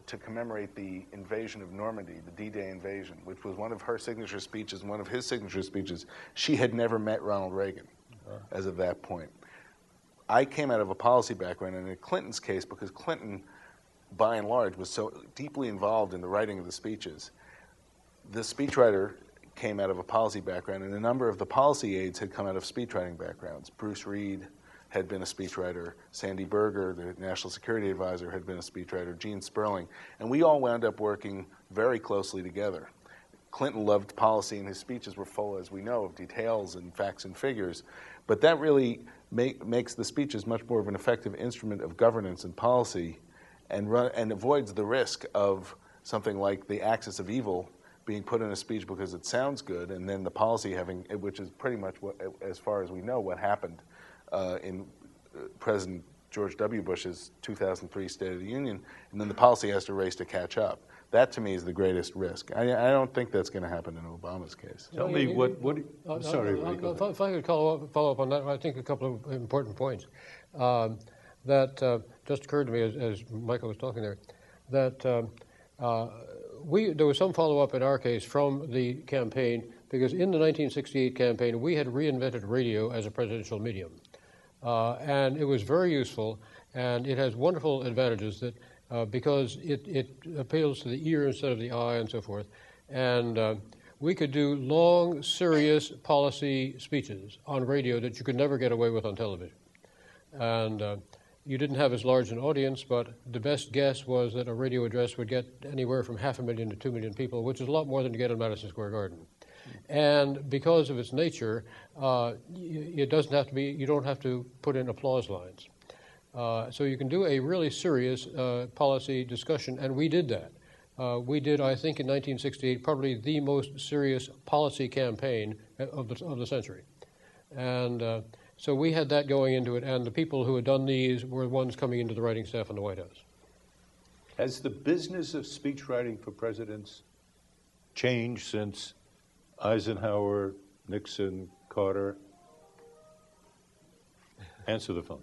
Speaker 4: to commemorate the invasion of Normandy, the D-Day invasion, which was one of her signature speeches, one of his signature speeches, she had never met Ronald Reagan as of that point. I came out of a policy background, and in Clinton's case, because Clinton, by and large, was so deeply involved in the writing of the speeches, the speechwriter came out of a policy background, and a number of the policy aides had come out of speechwriting backgrounds. Bruce Reed had been a speechwriter, Sandy Berger, the national security advisor, had been a speechwriter, Gene Sperling, and we all wound up working very closely together. Clinton loved policy, and his speeches were full, as we know, of details and facts and figures. But that really make, makes the speeches much more of an effective instrument of governance and policy, and run, and avoids the risk of something like the axis of evil being put in a speech because it sounds good, and then the policy having, which is pretty much what, as far as we know, what happened uh, in uh, President George W. Bush's 2003 State of the Union, and then the policy has to race to catch up. That to me is the greatest risk. I, I don't think that's going to happen in Obama's case.
Speaker 2: Tell me what, what,
Speaker 3: Uh,
Speaker 2: I'm sorry,
Speaker 3: uh,
Speaker 2: Ray, go
Speaker 3: uh, if. I- if I could follow up, follow up on that, I think a couple of important points um, that uh, just occurred to me as, as Michael was talking there. That um, uh, we there was some follow up in our case from the campaign because in the 1968 campaign we had reinvented radio as a presidential medium, uh, and it was very useful and it has wonderful advantages that uh, because it, it appeals to the ear instead of the eye and so forth, and uh, we could do long, serious policy speeches on radio that you could never get away with on television. And uh, you didn't have as large an audience, but the best guess was that a radio address would get anywhere from half a million to two million people, which is a lot more than you get in Madison Square Garden. And because of its nature, uh, it doesn't have to be, you don't have to put in applause lines. Uh, so you can do a really serious uh, policy discussion, and we did that. Uh, we did, I think, in 1968, probably the most serious policy campaign of the, of the century. And uh, so we had that going into it, and the people who had done these were the ones coming into the writing staff in the White House.
Speaker 2: Has the business of speechwriting for presidents changed since Eisenhower, Nixon, Carter? Answer the phone.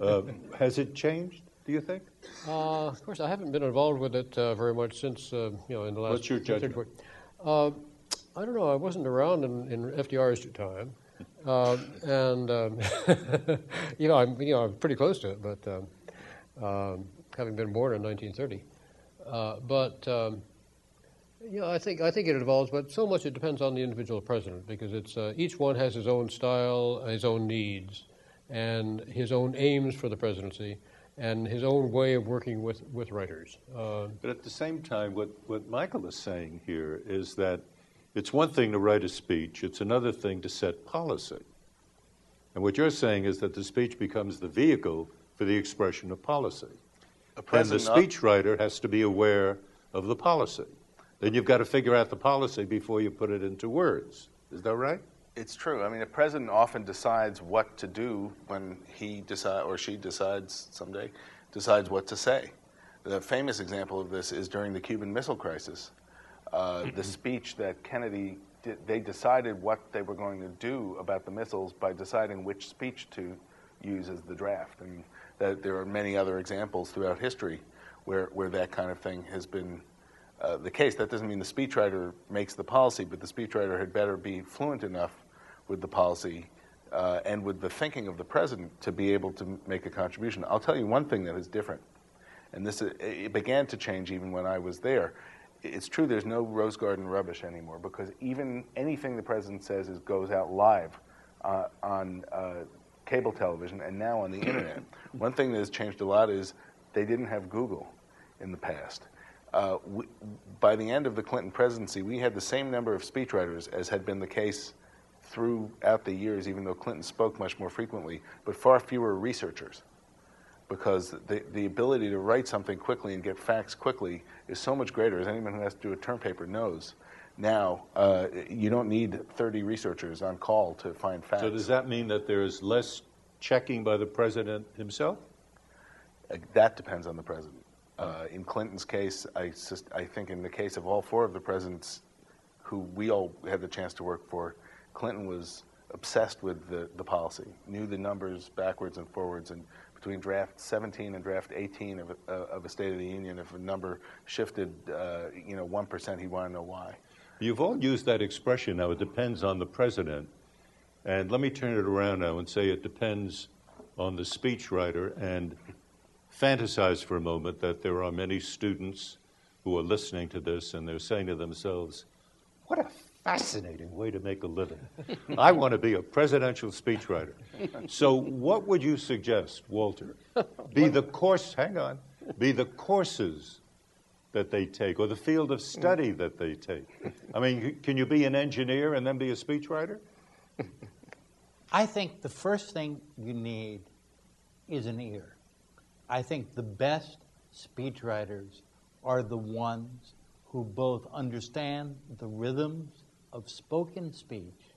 Speaker 2: Uh, [LAUGHS] has it changed, do you think?
Speaker 3: Uh, of course, I haven't been involved with it uh, very much since, uh, you know, in the last.
Speaker 2: What's your judgment?
Speaker 3: Uh, I don't know. I wasn't around in, in FDR's time, uh, and um, [LAUGHS] you know, I'm you know I'm pretty close to it, but um, um, having been born in 1930, uh, but. You know, I think I think it evolves, but so much it depends on the individual president because it's uh, each one has his own style, his own needs, and his own aims for the presidency, and his own way of working with with writers. Uh,
Speaker 2: But at the same time, what, what Michael is saying here is that it's one thing to write a speech, it's another thing to set policy. And what you're saying is that the speech becomes the vehicle for the expression of policy.
Speaker 4: A
Speaker 2: And the
Speaker 4: president not-
Speaker 2: speechwriter has to be aware of the policy. Then you've got to figure out the policy before you put it into words. Is that right?
Speaker 4: It's true. I mean, a president often decides what to do when he decide or she decides someday decides what to say. The famous example of this is during the Cuban Missile Crisis. Uh, the speech that Kennedy did, they decided what they were going to do about the missiles by deciding which speech to use as the draft, and that there are many other examples throughout history where where that kind of thing has been uh, the case. That doesn't mean the speechwriter makes the policy, but the speechwriter had better be fluent enough with the policy uh, and with the thinking of the president to be able to make a contribution. I'll tell you one thing that is different, and this it- it began to change even when I was there. It's true there's no rose garden rubbish anymore because even anything the president says is goes out live uh, on uh, cable television and now on the internet. [CLEARS THROAT] One thing that has changed a lot is they didn't have Google in the past. Uh, we, by the end of the Clinton presidency, we had the same number of speechwriters as had been the case throughout the years, even though Clinton spoke much more frequently, but far fewer researchers. Because the, the ability to write something quickly and get facts quickly is so much greater, as anyone who has to do a term paper knows. Now, uh, you don't need 30 researchers on call to find facts.
Speaker 2: So does that mean that there's less checking by the president himself?
Speaker 4: Uh, that depends on the president. Uh, in Clinton's case, I, I think in the case of all four of the presidents who we all had the chance to work for, Clinton was obsessed with the, the policy, knew the numbers backwards and forwards, and between draft 17 and draft 18 of a, uh, of a State of the Union, if a number shifted, uh, you know, 1%, he wanted to know why.
Speaker 2: You've all used that expression now, it depends on the president. And let me turn it around now and say it depends on the speechwriter and fantasize for a moment that there are many students who are listening to this and they're saying to themselves, what a fascinating way to make a living. I want to be a presidential speechwriter. So, what would you suggest, Walter? Be the course, hang on, be the courses that they take or the field of study that they take. I mean, can you be an engineer and then be a speechwriter?
Speaker 5: I think the first thing you need is an ear. I think the best speechwriters are the ones who both understand the rhythms of spoken speech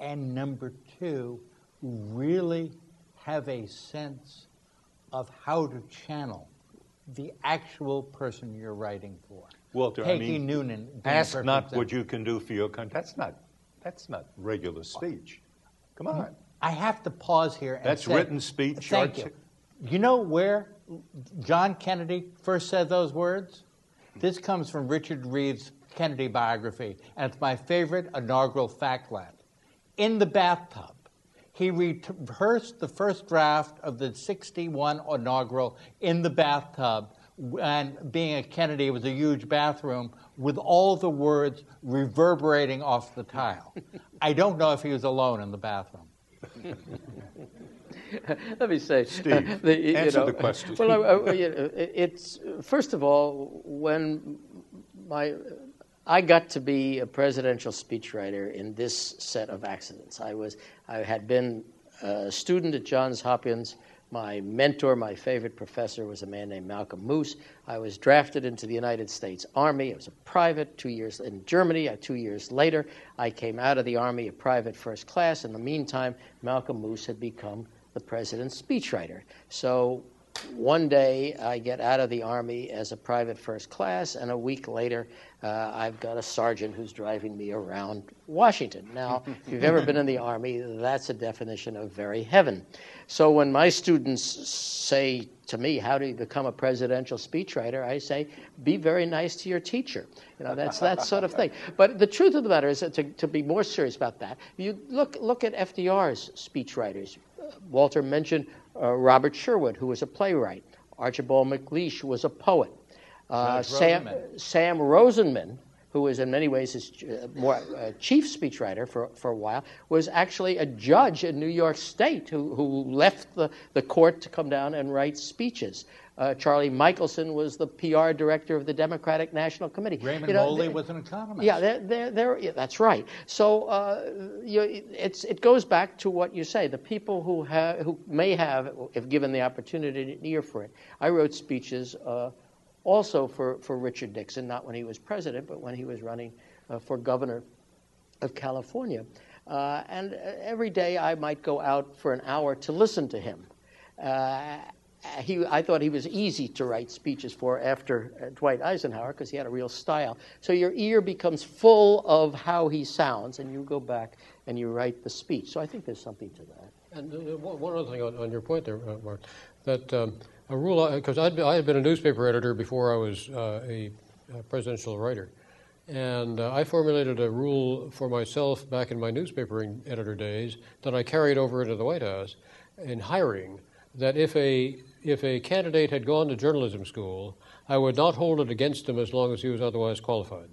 Speaker 5: and number two, really have a sense of how to channel the actual person you're writing for.
Speaker 2: Walter,
Speaker 5: Peggy
Speaker 2: I mean,
Speaker 5: Noonan.
Speaker 2: ask not what you can do for your country. That's not, that's not regular speech. Come on.
Speaker 5: I have to pause here. And
Speaker 2: That's
Speaker 5: say,
Speaker 2: written speech.
Speaker 5: Thank you. You know where John Kennedy first said those words? This comes from Richard Reeves' Kennedy biography, and it's my favorite inaugural factlet. In the bathtub, he rehearsed the first draft of the 61 inaugural in the bathtub, and being a Kennedy, it was a huge bathroom with all the words reverberating off the tile. [LAUGHS] I don't know if he was alone in the bathroom. [LAUGHS] [LAUGHS]
Speaker 1: Let me say,
Speaker 2: Steve, [LAUGHS]
Speaker 1: the,
Speaker 2: answer
Speaker 1: know,
Speaker 2: the question.
Speaker 1: Well, I, I, [LAUGHS] it's first of all when my I got to be a presidential speechwriter in this set of accidents. I was I had been a student at Johns Hopkins. My mentor, my favorite professor, was a man named Malcolm Moos. I was drafted into the United States Army. I was a private two years in Germany. Uh, two years later, I came out of the Army a private first class. In the meantime, Malcolm Moos had become the president's speechwriter. So one day I get out of the Army as a private first class, and a week later uh, I've got a sergeant who's driving me around Washington. Now, if you've ever been in the Army, that's a definition of very heaven. So when my students say to me, How do you become a presidential speechwriter? I say, Be very nice to your teacher. You know, that's that sort of thing. But the truth of the matter is to, to be more serious about that, you look, look at FDR's speechwriters. Walter mentioned uh, Robert Sherwood, who was a playwright. Archibald MacLeish was a poet. Uh, Sam, Sam Rosenman, who was in many ways his uh, more uh, chief speechwriter for, for a while, was actually a judge in New York State who, who left the, the court to come down and write speeches. Uh, Charlie Michelson was the PR director of the Democratic National Committee.
Speaker 5: Raymond you know, Moley was an economist.
Speaker 1: Yeah, they're, they're, they're, yeah that's right. So uh, you, it's, it goes back to what you say. The people who, have, who may have, if given the opportunity, an ear for it. I wrote speeches uh, also for, for Richard Nixon, not when he was president, but when he was running uh, for governor of California. Uh, and uh, every day I might go out for an hour to listen to him he, I thought he was easy to write speeches for after uh, Dwight Eisenhower because he had a real style. So your ear becomes full of how he sounds, and you go back and you write the speech. So I think there's something to that.
Speaker 3: And uh, one other thing on, on, your point there, uh, Mark, that um, a rule, because I had been a newspaper editor before I was uh, a, a, presidential writer. And uh, I formulated a rule for myself back in my newspaper editor days that I carried over into the White House in hiring that if a if a candidate had gone to journalism school, I would not hold it against him as long as he was otherwise qualified.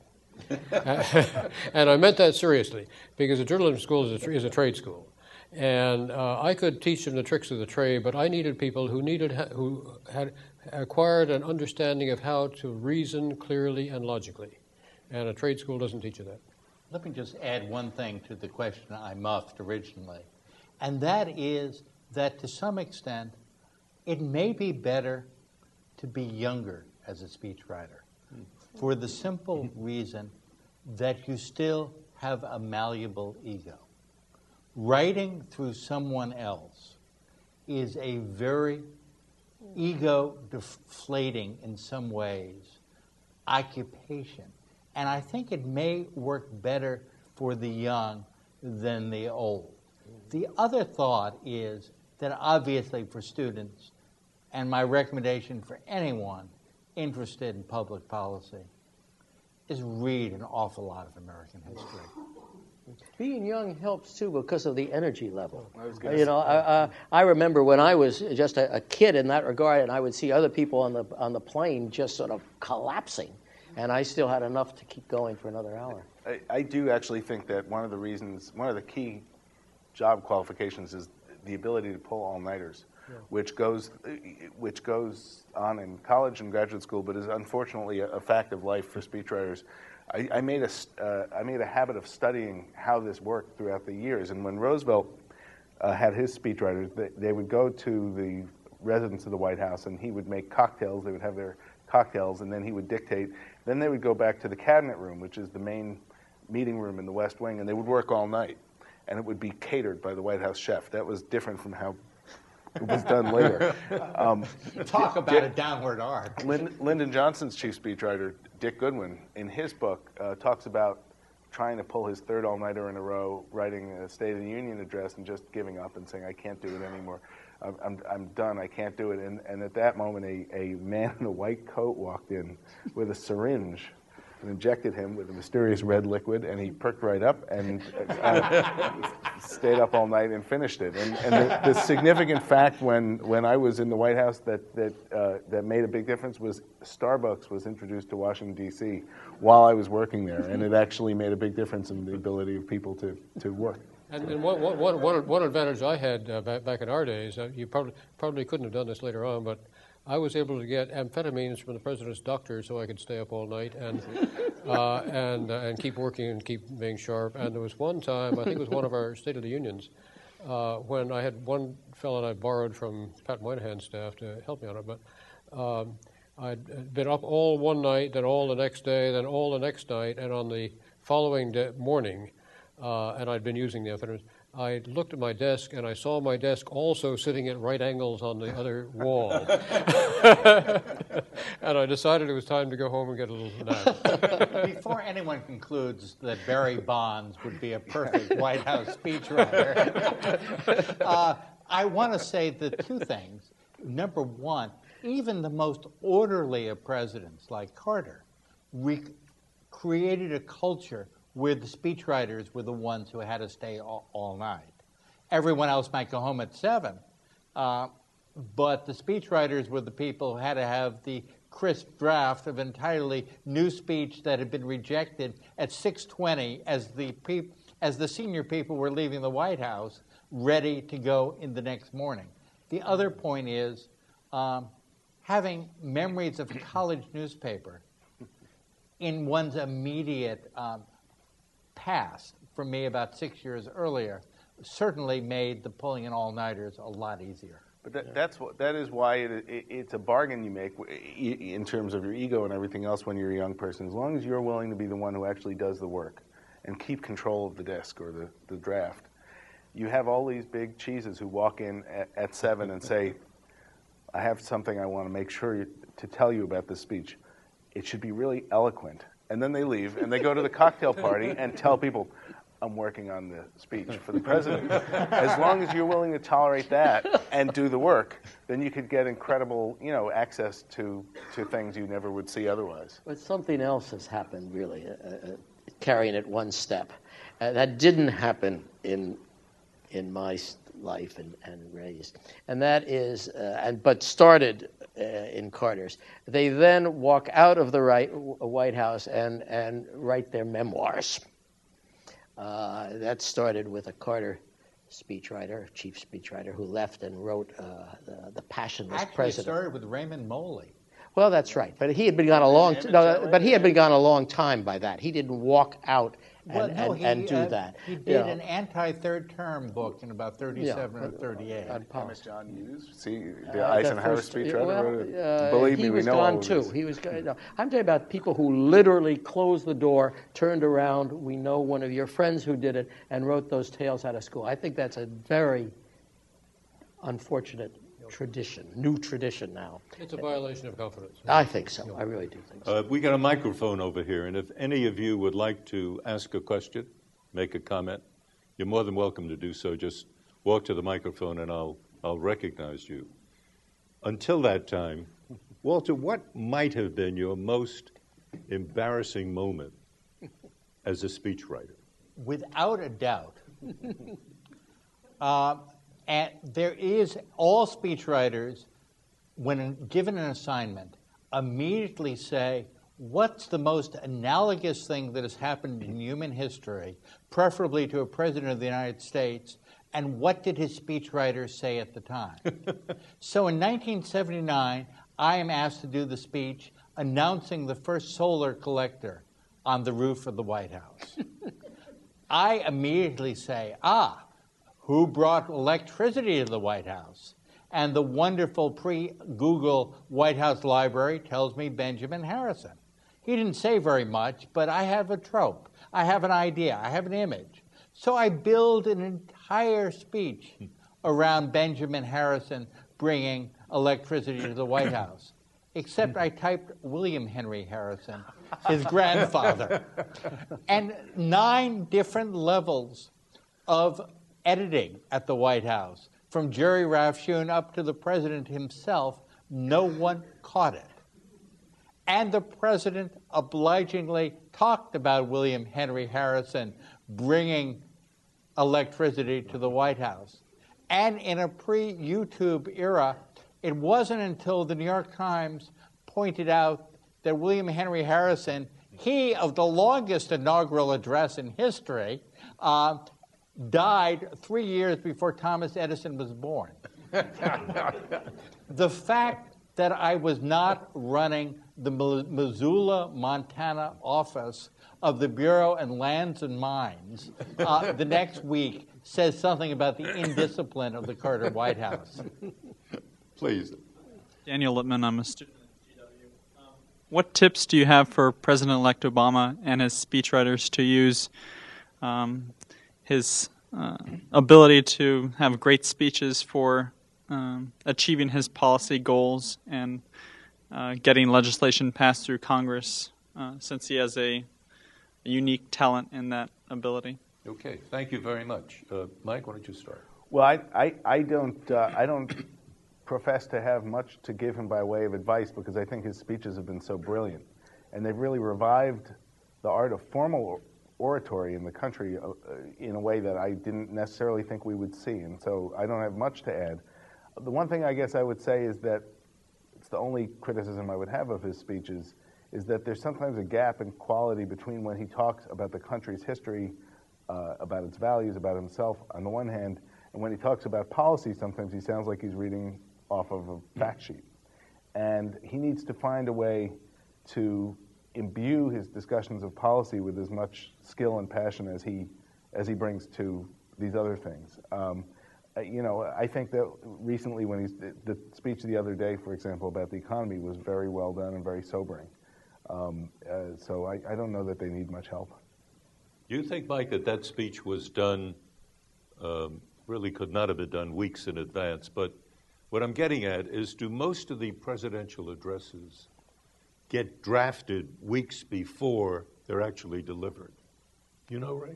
Speaker 3: [LAUGHS] [LAUGHS] and I meant that seriously because a journalism school is a, is a trade school. And uh, I could teach them the tricks of the trade, but I needed people who needed who had acquired an understanding of how to reason clearly and logically. And a trade school doesn't teach you that.
Speaker 5: Let me just add one thing to the question I muffed originally, and that is that to some extent, it may be better to be younger as a speechwriter for the simple reason that you still have a malleable ego. Writing through someone else is a very ego deflating in some ways occupation. And I think it may work better for the young than the old. The other thought is that obviously for students, and my recommendation for anyone interested in public policy, is read an awful lot of American history.
Speaker 1: Being young helps too because of the energy level.
Speaker 4: I
Speaker 1: you know, I, I, I remember when I was just a, a kid in that regard, and I would see other people on the on the plane just sort of collapsing, and I still had enough to keep going for another hour.
Speaker 4: I, I do actually think that one of the reasons, one of the key job qualifications is the ability to pull all-nighters, which goes, which goes on in college and graduate school, but is unfortunately a, a fact of life for speechwriters. I, I made a, uh, I made a habit of studying how this worked throughout the years, and when Roosevelt uh, had his speechwriters, they, they would go to the residence of the White House, and he would make cocktails. They would have their cocktails, and then he would dictate. Then they would go back to the cabinet room, which is the main meeting room in the West Wing, and they would work all night, and it would be catered by the White House chef. That was different from how it was done later. [LAUGHS] Um,
Speaker 5: Talk about a downward arc.
Speaker 4: Lynd- Lyndon Johnson's chief speechwriter, Dick Goodwin, in his book, uh, talks about trying to pull his third all nighter in a row, writing a State of the Union address, and just giving up and saying, I can't do it anymore. I'm, I'm, I'm done. I can't do it. And, and at that moment, a, a man in a white coat walked in with a syringe and injected him with a mysterious red liquid, and he perked right up and uh, stayed up all night and finished it. And, and the, the significant fact when, when I was in the White House that, that, uh, that made a big difference was Starbucks was introduced to Washington, D.C. while I was working there, and it actually made a big difference in the ability of people to, to work.
Speaker 3: And, and one, one, one, one advantage I had uh, back, back in our days, uh, you probably, probably couldn't have done this later on, but I was able to get amphetamines from the president's doctor so I could stay up all night and, [LAUGHS] uh, and, uh, and keep working and keep being sharp. And there was one time, I think it was one of our State of the Unions, uh, when I had one fellow that I borrowed from Pat Moynihan's staff to help me on it, but um, I'd been up all one night, then all the next day, then all the next night, and on the following day, morning, uh, and I'd been using the amphetamines. I looked at my desk and I saw my desk also sitting at right angles on the other wall. [LAUGHS] and I decided it was time to go home and get a little nap. [LAUGHS]
Speaker 5: Before anyone concludes that Barry Bonds would be a perfect White House speechwriter, [LAUGHS] uh, I want to say the two things. Number one, even the most orderly of presidents, like Carter, re- created a culture where the speechwriters were the ones who had to stay all, all night. Everyone else might go home at seven, uh, but the speechwriters were the people who had to have the crisp draft of entirely new speech that had been rejected at 6:20 as the peop- as the senior people were leaving the White House, ready to go in the next morning. The other point is um, having memories of college newspaper in one's immediate um, past, for me about six years earlier, certainly made the pulling in all-nighters a lot easier.
Speaker 4: But that, that's what that is why it, it, it's a bargain you make in terms of your ego and everything else when you're a young person. As long as you're willing to be the one who actually does the work and keep control of the desk or the, the draft, you have all these big cheeses who walk in at, at seven and say, "I have something I want to make sure you, to tell you about this speech. It should be really eloquent." And then they leave and they go to the cocktail party and tell people, I'm working on the speech for the president. As long as you're willing to tolerate that and do the work, then you could get incredible, you know, access to, to things you never would see otherwise.
Speaker 1: But something else has happened, really, uh, uh, carrying it one step. Uh, that didn't happen in, in my life and, and raised. And that is, uh, and, but started uh, in Carter's. They then walk out of the right, White House and, and write their memoirs. Uh, that started with a Carter speechwriter, chief speechwriter, who left and wrote uh, the, the Passionless
Speaker 5: Actually,
Speaker 1: President.
Speaker 5: started with Raymond Moley.
Speaker 1: Well, that's right, but he had been gone a long. T- no, but he had been gone a long time by that. He didn't walk out and,
Speaker 5: Well, no,
Speaker 1: and,
Speaker 5: he,
Speaker 1: and do
Speaker 5: uh,
Speaker 1: that.
Speaker 5: He did
Speaker 1: know.
Speaker 5: an anti-third term book in about 37 or 38.
Speaker 1: on
Speaker 4: Thomas. John Hughes, see
Speaker 1: Uh,
Speaker 4: the Eisenhower
Speaker 1: first-
Speaker 4: speechwriter
Speaker 1: well, uh,
Speaker 4: Believe
Speaker 1: he
Speaker 4: me, we
Speaker 1: was
Speaker 4: know
Speaker 1: gone
Speaker 4: all
Speaker 1: too. He was. go- no, I'm talking about people who literally closed the door, turned around. We know one of your friends who did it and wrote those tales out of school. I think that's a very unfortunate tradition, new tradition now.
Speaker 3: It's a violation of confidence.
Speaker 1: I think so. I really do think so.
Speaker 2: Uh, we got a microphone over here, and if any of you would like to ask a question, make a comment, you're more than welcome to do so. Just walk to the microphone, and I'll I'll recognize you. Until that time, Walter, what might have been your most embarrassing moment as a speechwriter?
Speaker 5: Without a doubt. [LAUGHS] uh, and there is, all speechwriters, when given an assignment, immediately say, What's the most analogous thing that has happened in human history, preferably to a president of the United States, and what did his speechwriter say at the time? [LAUGHS] so in 1979, I am asked to do the speech announcing the first solar collector on the roof of the White House. [LAUGHS] I immediately say, ah, who brought electricity to the White House? And the wonderful pre Google White House library tells me Benjamin Harrison. He didn't say very much, but I have a trope. I have an idea. I have an image. So I build an entire speech around Benjamin Harrison bringing electricity to the White House. Except I typed William Henry Harrison, his grandfather. [LAUGHS] and nine different levels of editing at the White House, from Jerry Rafshoon up to the president himself, no one caught it. And the president obligingly talked about William Henry Harrison bringing electricity to the White House. And in a pre YouTube era, it wasn't until the New York Times pointed out that William Henry Harrison, he of the longest inaugural address in history, uh, died three years before Thomas Edison was born. the fact that I was not running the Missoula, Montana office of the Bureau of Lands and Mines uh, the next week says something about the indiscipline of the Carter White House.
Speaker 2: Please.
Speaker 6: Daniel Lippman, I'm a student at GW. Um, what tips do you have for President elect Obama and his speechwriters to use um, his uh, ability to have great speeches for um, achieving his policy goals and uh, getting legislation passed through Congress, uh, since he has a, a, unique talent in that ability?
Speaker 2: Okay, thank you very much. Uh, Mike, why don't you start?
Speaker 4: Well, I, I, I don't uh, I don't profess to have much to give him by way of advice because I think his speeches have been so brilliant, and they've really revived the art of formal oratory in the country uh, in a way that I didn't necessarily think we would see. And so I don't have much to add. The one thing I guess I would say is that it's the only criticism I would have of his speeches is that there's sometimes a gap in quality between when he talks about the country's history, uh, about its values, about himself on the one hand, and when he talks about policy, sometimes he sounds like he's reading off of a fact sheet. And he needs to find a way to imbue his discussions of policy with as much skill and passion as he as he brings to these other things. Um, you know, I think that recently, when he's the speech the other day, for example, about the economy was very well done and very sobering. Um, uh, so I, I, don't know that they need much help.
Speaker 2: Do you think, Mike, that that speech was done? Um, really, could not have been done weeks in advance. But what I'm getting at is, do most of the presidential addresses get drafted weeks before they're actually delivered. You know, Ray?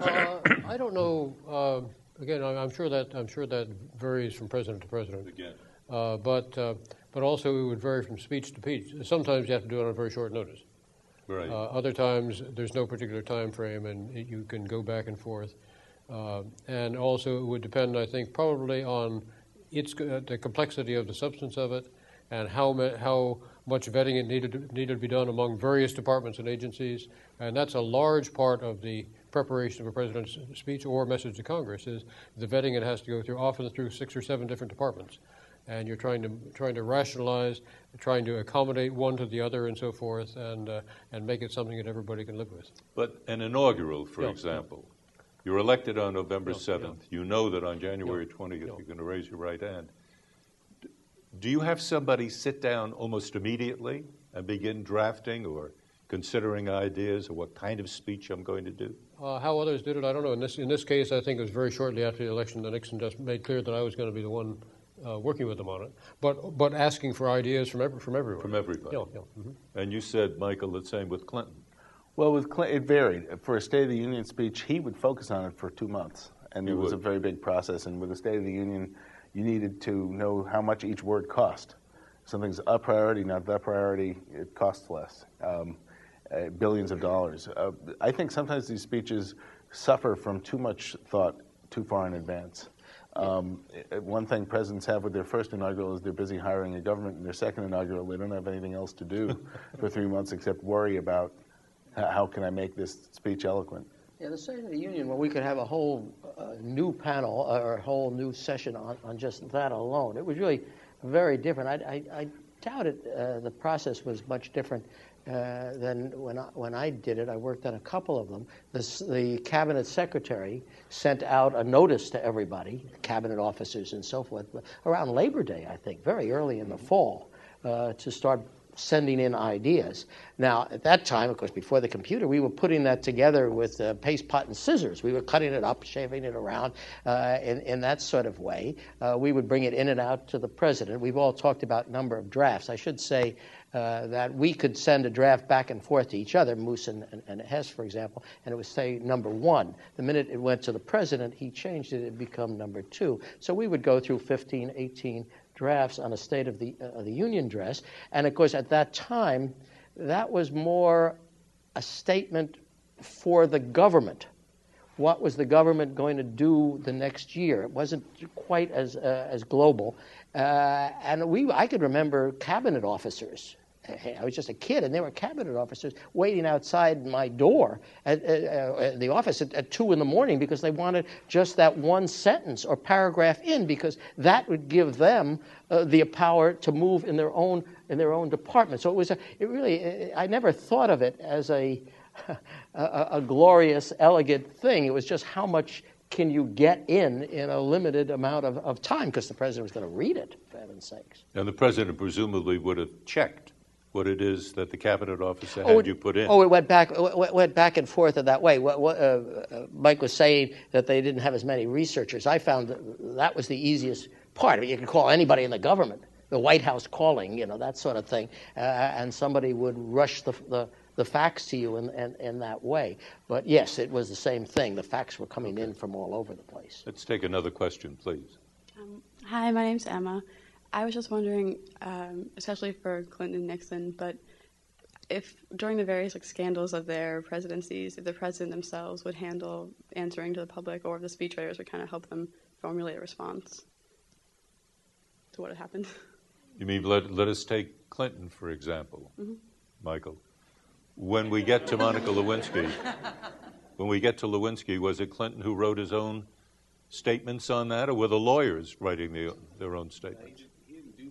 Speaker 3: Uh, I don't know. Uh, again, I'm sure that I'm sure that varies from president to president.
Speaker 2: Again.
Speaker 3: Uh, but uh, but also it would vary from speech to speech. Sometimes you have to do it on a very short notice.
Speaker 2: Right.
Speaker 3: Uh, other times there's no particular time frame, and it, you can go back and forth. Uh, and also it would depend, I think, probably on its the complexity of the substance of it, and how how much vetting it needed to, needed to be done among various departments and agencies, and that's a large part of the preparation of a president's speech or message to Congress is the vetting it has to go through, often through six or seven different departments. And you're trying to trying to rationalize, trying to accommodate one to the other, and so forth, and uh, and make it something that everybody can live with.
Speaker 2: But an inaugural, for
Speaker 3: Yeah.
Speaker 2: example, you're elected on November
Speaker 3: Yeah,
Speaker 2: 7th. You know that on January
Speaker 3: Yeah.
Speaker 2: 20th
Speaker 3: Yeah.
Speaker 2: you're going to raise your right hand. D- Do you have somebody sit down almost immediately and begin drafting or considering ideas or what kind of speech I'm going to do?
Speaker 3: Uh, how others did it, I don't know. In this, in this case, I think it was very shortly after the election that Nixon just made clear that I was going to be the one uh, working with them on it, but but asking for ideas from every, from everyone.
Speaker 2: From everybody.
Speaker 3: Yeah, yeah. mhm.
Speaker 2: And you said, Michael, the same with Clinton.
Speaker 4: Well, with Clinton, it varied. For a State of the Union speech, he would focus on it for two months, and
Speaker 2: He
Speaker 4: it was a very big process. And with a State of the Union, you needed to know how much each word cost. Something's a priority, not the priority. It costs less, um, uh, billions of dollars. Uh, I think sometimes these speeches suffer from too much thought too far in advance. Um, uh, one thing presidents have with their first inaugural is they're busy hiring a government, and their second inaugural, they don't have anything else to do [LAUGHS] for three months except worry about how can I make this speech eloquent.
Speaker 1: Yeah, the State of the Union, well, we could have a whole uh, new panel uh, or a whole new session on, on just that alone. It was really very different. I, I, I doubt it, uh, the process was much different uh, than when I, when I did it. I worked on a couple of them. The, the cabinet secretary sent out a notice to everybody, cabinet officers and so forth, around Labor Day, I think, very early in the fall, uh, to start sending in ideas. Now, at that time, of course, before the computer, we were putting that together with uh, paste pot and scissors. We were cutting it up, shaving it around uh, in, in that sort of way. Uh, we would bring it in and out to the president. We've all talked about number of drafts. I should say uh, that we could send a draft back and forth to each other, Moos and, and, and Hess, for example, and it would say number one. The minute it went to the president, he changed it, it become number two. So we would go through 15, 18 drafts on a State of the, uh, the Union dress. And of course, at that time, that was more a statement for the government. What was the government going to do the next year? It wasn't quite as, uh, as global. Uh, and we, I could remember cabinet officers. I was just a kid, and there were cabinet officers waiting outside my door at, at, at the office at, at two in the morning because they wanted just that one sentence or paragraph in because that would give them uh, the power to move in their own in their own department. So it was a, it really I never thought of it as [LAUGHS] a a, a glorious, elegant thing. It was just how much can you get in in a limited amount of, of time because the president was going to read it, for heaven's sakes.
Speaker 2: And the president presumably would have checked what it is that the cabinet officer
Speaker 1: Oh,
Speaker 2: had
Speaker 1: it-
Speaker 2: you put in.
Speaker 1: Oh, it went back, it went went back and forth in that way. What, what, uh, uh, Mike was saying that they didn't have as many researchers. I found that, that was the easiest part. I mean, you could call anybody in the government, the White House calling, you know, that sort of thing, uh, and somebody would rush the, the, the facts to you in, in, in that way. But yes, it was the same thing. The facts were coming in from all over the place.
Speaker 2: Let's take another question, please.
Speaker 7: Hi, my name's Emma. I was just wondering, um, especially for Clinton and Nixon, but if during the various like scandals of their presidencies, if the president themselves would handle answering to the public, or if the speechwriters would kind of help them formulate a response to what had happened.
Speaker 2: You mean let, let us take Clinton, for example, Michael. When we get to Monica Lewinsky, when we get to Lewinsky, was it Clinton who wrote his own statements on that, or were the lawyers writing the, their own statements?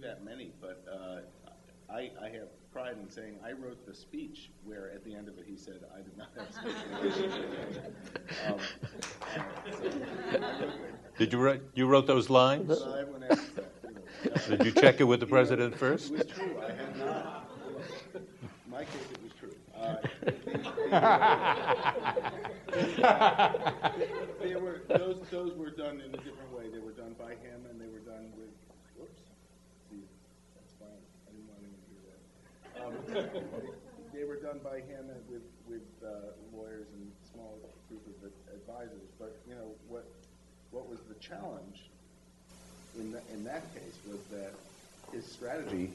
Speaker 4: He didn't do that many, but uh, I, I have pride in saying I wrote the speech where at the end of it he said, I did not have speech. um,
Speaker 2: Did you write? You wrote those lines?
Speaker 4: so that. You know.
Speaker 2: Did you check it with the president first?
Speaker 4: It was true. I had not. In my case, it was true. Uh, they, they were those. Those were done in a different way. They were done by him, and they were done with. Whoops. See, that's fine. I didn't want anyone to hear that. Um, they were done by him with with uh, lawyers and small group of advisors. But you know what? What was the challenge in, th- in that case was that his strategy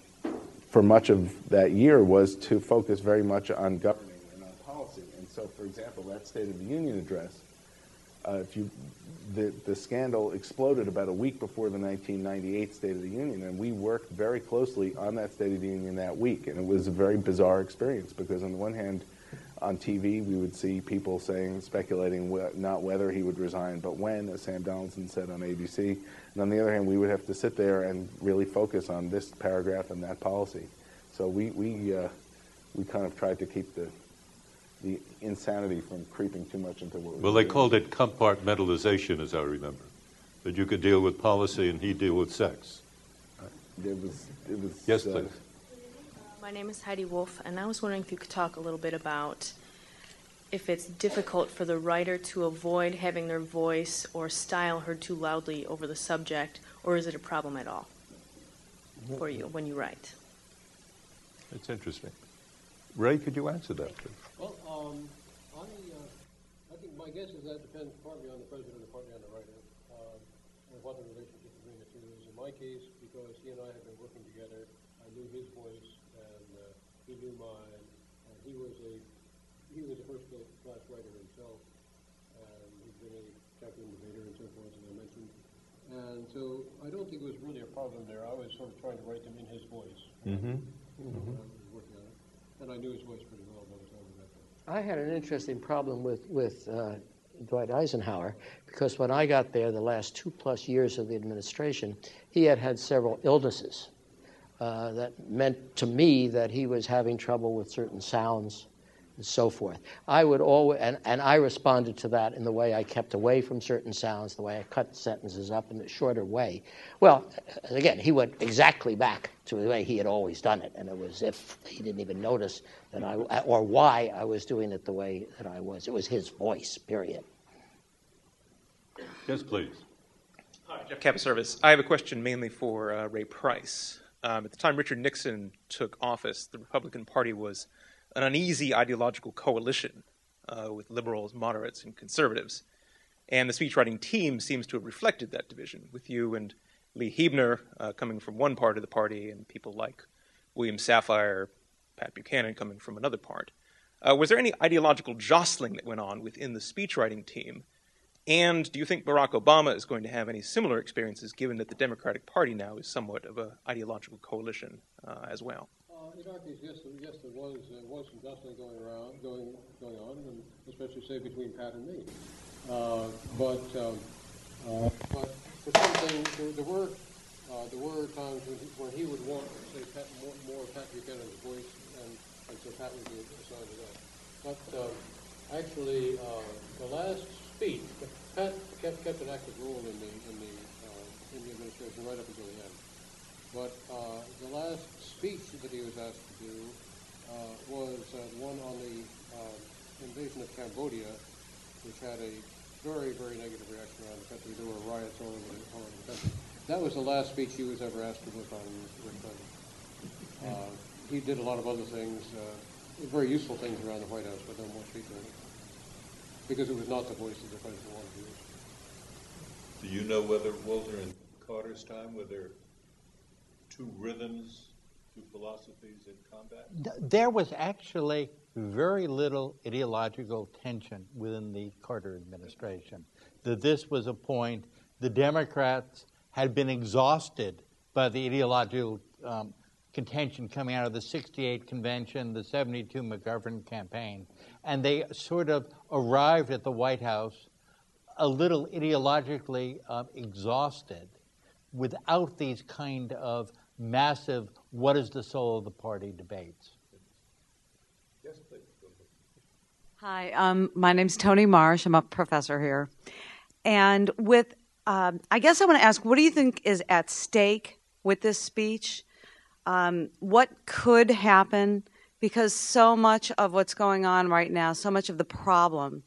Speaker 4: for much of that year was to focus very much on governing and on policy. And so, for example, that State of the Union address, uh, if you, the, the scandal exploded about a week before the 1998 State of the Union, and we worked very closely on that State of the Union that week. And it was a very bizarre experience because, on the one hand, on TV, we would see people saying, speculating wh- not whether he would resign, but when, as Sam Donaldson said on ABC. And on the other hand, we would have to sit there and really focus on this paragraph and that policy. So we we uh, we kind of tried to keep the the insanity from creeping too much into what. we
Speaker 2: Well, they
Speaker 4: doing.
Speaker 2: called it compartmentalization, as I remember, that you could deal with policy and he deal with sex.
Speaker 4: It was. It was.
Speaker 2: Yes,
Speaker 4: uh,
Speaker 2: please.
Speaker 8: My name is Heidi Wolf, and I was wondering if you could talk a little bit about if it's difficult for the writer to avoid having their voice or style heard too loudly over the subject, or is it a problem at all for you when you write?
Speaker 2: That's interesting. Ray, could you answer that, please?
Speaker 3: Well, um, I, uh, I think my guess is that depends partly on the president and partly on the writer, uh, and what the relationship between the two is. In my case, because he and I have been working together, I knew his voice and uh, he knew mine, and he was a he was a first class writer himself, and he'd been a champion debater and so forth, as I mentioned. And so I don't think it was really a problem there. I was sort of trying to write them in his voice.
Speaker 2: Mm-hmm.
Speaker 3: you know, when I was working on it. And I knew his voice pretty well by the time we got there.
Speaker 1: I had an interesting problem with, with uh, Dwight Eisenhower because when I got there, the last two plus years of the administration, he had had several illnesses uh, that meant to me that he was having trouble with certain sounds and so forth. I would always, and, and I responded to that in the way I kept away from certain sounds, the way I cut sentences up in a shorter way. Well, again, he went exactly back to the way he had always done it, and it was if he didn't even notice that I, or why I was doing it the way that I was. It was his voice, period.
Speaker 2: Yes, please.
Speaker 9: Hi, Jeff Capaservice. I have a question mainly for uh, Ray Price. Um, at the time Richard Nixon took office, the Republican Party was an uneasy ideological coalition uh, with liberals, moderates, and conservatives. And the speechwriting team seems to have reflected that division, with you and Lee Huebner uh, coming from one part of the party, and people like William Safire, Pat Buchanan coming from another part. Uh, was there any ideological jostling that went on within the speechwriting team? And do you think Barack Obama is going to have any similar experiences, given that the Democratic Party now is somewhat of an ideological coalition uh, as well?
Speaker 3: In yes, yes, there was uh, was some jostling going around, going going on, and especially say between Pat and me. Uh, but um, uh, but for some things, there, there were uh, there were times when he, when he would want say Pat, more, more Pat Buchanan's voice, and, and so Pat would be assigned to that. But um, actually, uh, the last speech, Pat kept, kept an active role in the in the uh, in the administration right up until the end. But uh, the last speech that he was asked to do uh, was uh, one on the uh, invasion of Cambodia, which had a very, very negative reaction around the country. There were riots all over the, all over the country. That was the last speech he was ever asked to work on Rick Clinton. Uh, he did a lot of other things, uh, very useful things around the White House, but no more speech writing. Because it was not the voice of the president wanted to use.
Speaker 2: Do you know whether Walter and Carter's time were there two rhythms, two philosophies in combat?
Speaker 5: There was actually very little ideological tension within the Carter administration. That this was a point the Democrats had been exhausted by the ideological um, contention coming out of the 68 convention, the 72 McGovern campaign, and they sort of arrived at the White House a little ideologically uh, exhausted without these kind of massive what is the soul of the party debates.
Speaker 2: Yes, please.
Speaker 10: Hi, um, my name's Tony Marsh. I'm a professor here. And with, um, I guess I want to ask, what do you think is at stake with this speech? Um, what could happen? Because so much of what's going on right now, so much of the problem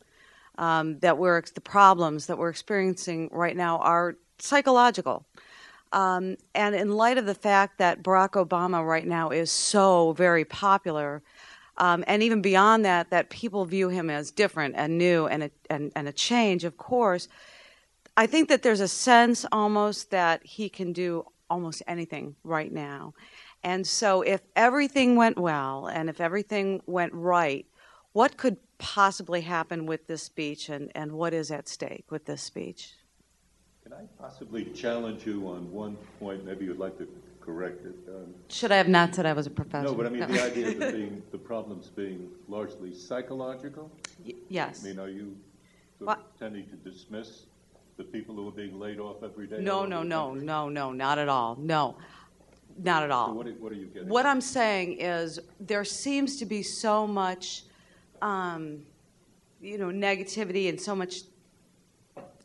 Speaker 10: um, that we're, the problems that we're experiencing right now are psychological. Um, and in light of the fact that Barack Obama right now is so very popular, um, and even beyond that, that people view him as different and new and a, and, and a change, of course, I think that there's a sense almost that he can do almost anything right now. And so, if everything went well and if everything went right, what could possibly happen with this speech and, and what is at stake with this speech?
Speaker 2: Can I possibly challenge you on one point? Maybe you'd like to correct it. Um,
Speaker 10: Should I have not said I was a professor?
Speaker 2: no, but I mean the idea of [LAUGHS] being the problems being largely psychological.
Speaker 10: Y- yes.
Speaker 2: I mean, are you of tending to dismiss the people who are being laid off every day?
Speaker 10: No, no, no,
Speaker 2: country?
Speaker 10: no, no, not at all. No, not at all.
Speaker 2: So what are, what are you getting?
Speaker 10: What I'm saying is there seems to be so much, um, you know, negativity and so much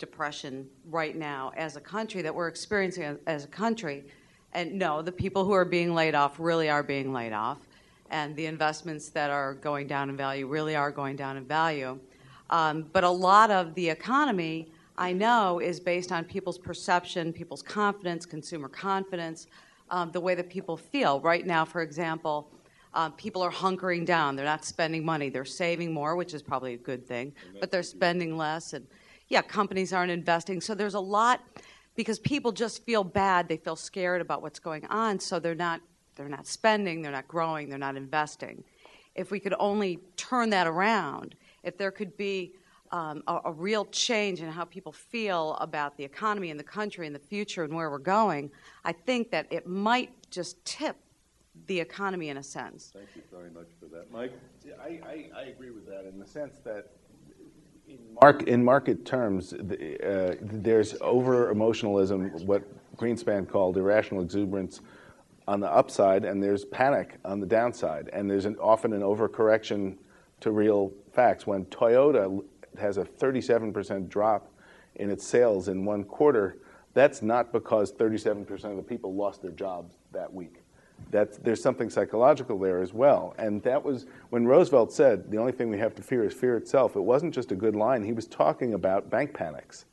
Speaker 10: depression right now as a country that we're experiencing as, a country. And no, the people who are being laid off really are being laid off, and the investments that are going down in value really are going down in value. Um, but a lot of the economy, I know, is based on people's perception, people's confidence, consumer confidence, um, the way that people feel. Right now, for example, uh, people are hunkering down. They're not spending money. They're saving more, which is probably a good thing, but they're spending less. And yeah, companies aren't investing. So there's a lot because people just feel bad. They feel scared about what's going on. So they're not they're not spending. They're not growing. They're not investing. If we could only turn that around, if there could be um, a, a real change in how people feel about the economy and the country and the future and where we're going, I think that it might just tip the economy in a sense.
Speaker 2: Thank you very much for that. Mike?
Speaker 4: I, I, I agree with that in the sense that in, mark, in market terms, uh, there's over emotionalism, what Greenspan called irrational exuberance on the upside, and there's panic on the downside. And there's an, often an overcorrection to real facts. When Toyota has a 37% drop in its sales in one quarter, that's not because 37% of the people lost their jobs that week. That's, there's something psychological there as well. And that was when Roosevelt said, the only thing we have to fear is fear itself. It wasn't just a good line. He was talking about bank panics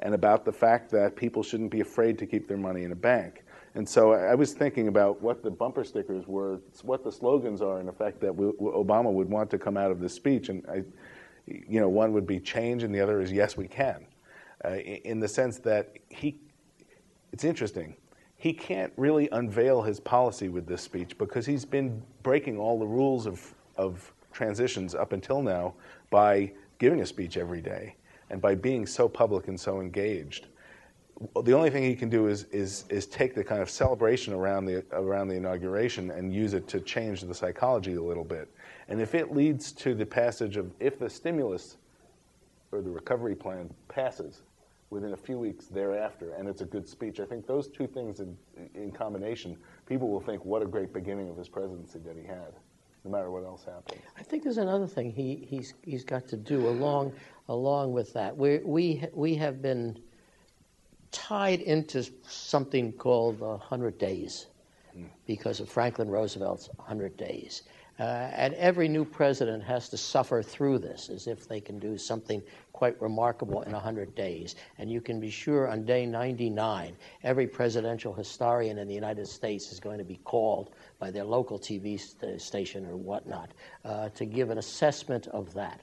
Speaker 4: and about the fact that people shouldn't be afraid to keep their money in a bank. And so I was thinking about what the bumper stickers were, what the slogans are, in effect, that Obama would want to come out of this speech. And I, you know, one would be change, and the other is yes, we can. Uh, in the sense that he, it's interesting he can't really unveil his policy with this speech because he's been breaking all the rules of, of transitions up until now by giving a speech every day and by being so public and so engaged. The only thing he can do is, is, is take the kind of celebration around the, around the inauguration and use it to change the psychology a little bit. And if it leads to the passage of, if the stimulus or the recovery plan passes, within a few weeks thereafter, and it's a good speech. I think those two things in, in combination, people will think what a great beginning of his presidency that he had, no matter what else happens.
Speaker 1: I think there's another thing he, he's, he's got to do along, along with that. We, we, we have been tied into something called the 100 Days hmm. because of Franklin Roosevelt's 100 Days. Uh, and every new president has to suffer through this as if they can do something quite remarkable in 100 days. And you can be sure on day 99, every presidential historian in the United States is going to be called by their local TV st- station or whatnot uh, to give an assessment of that.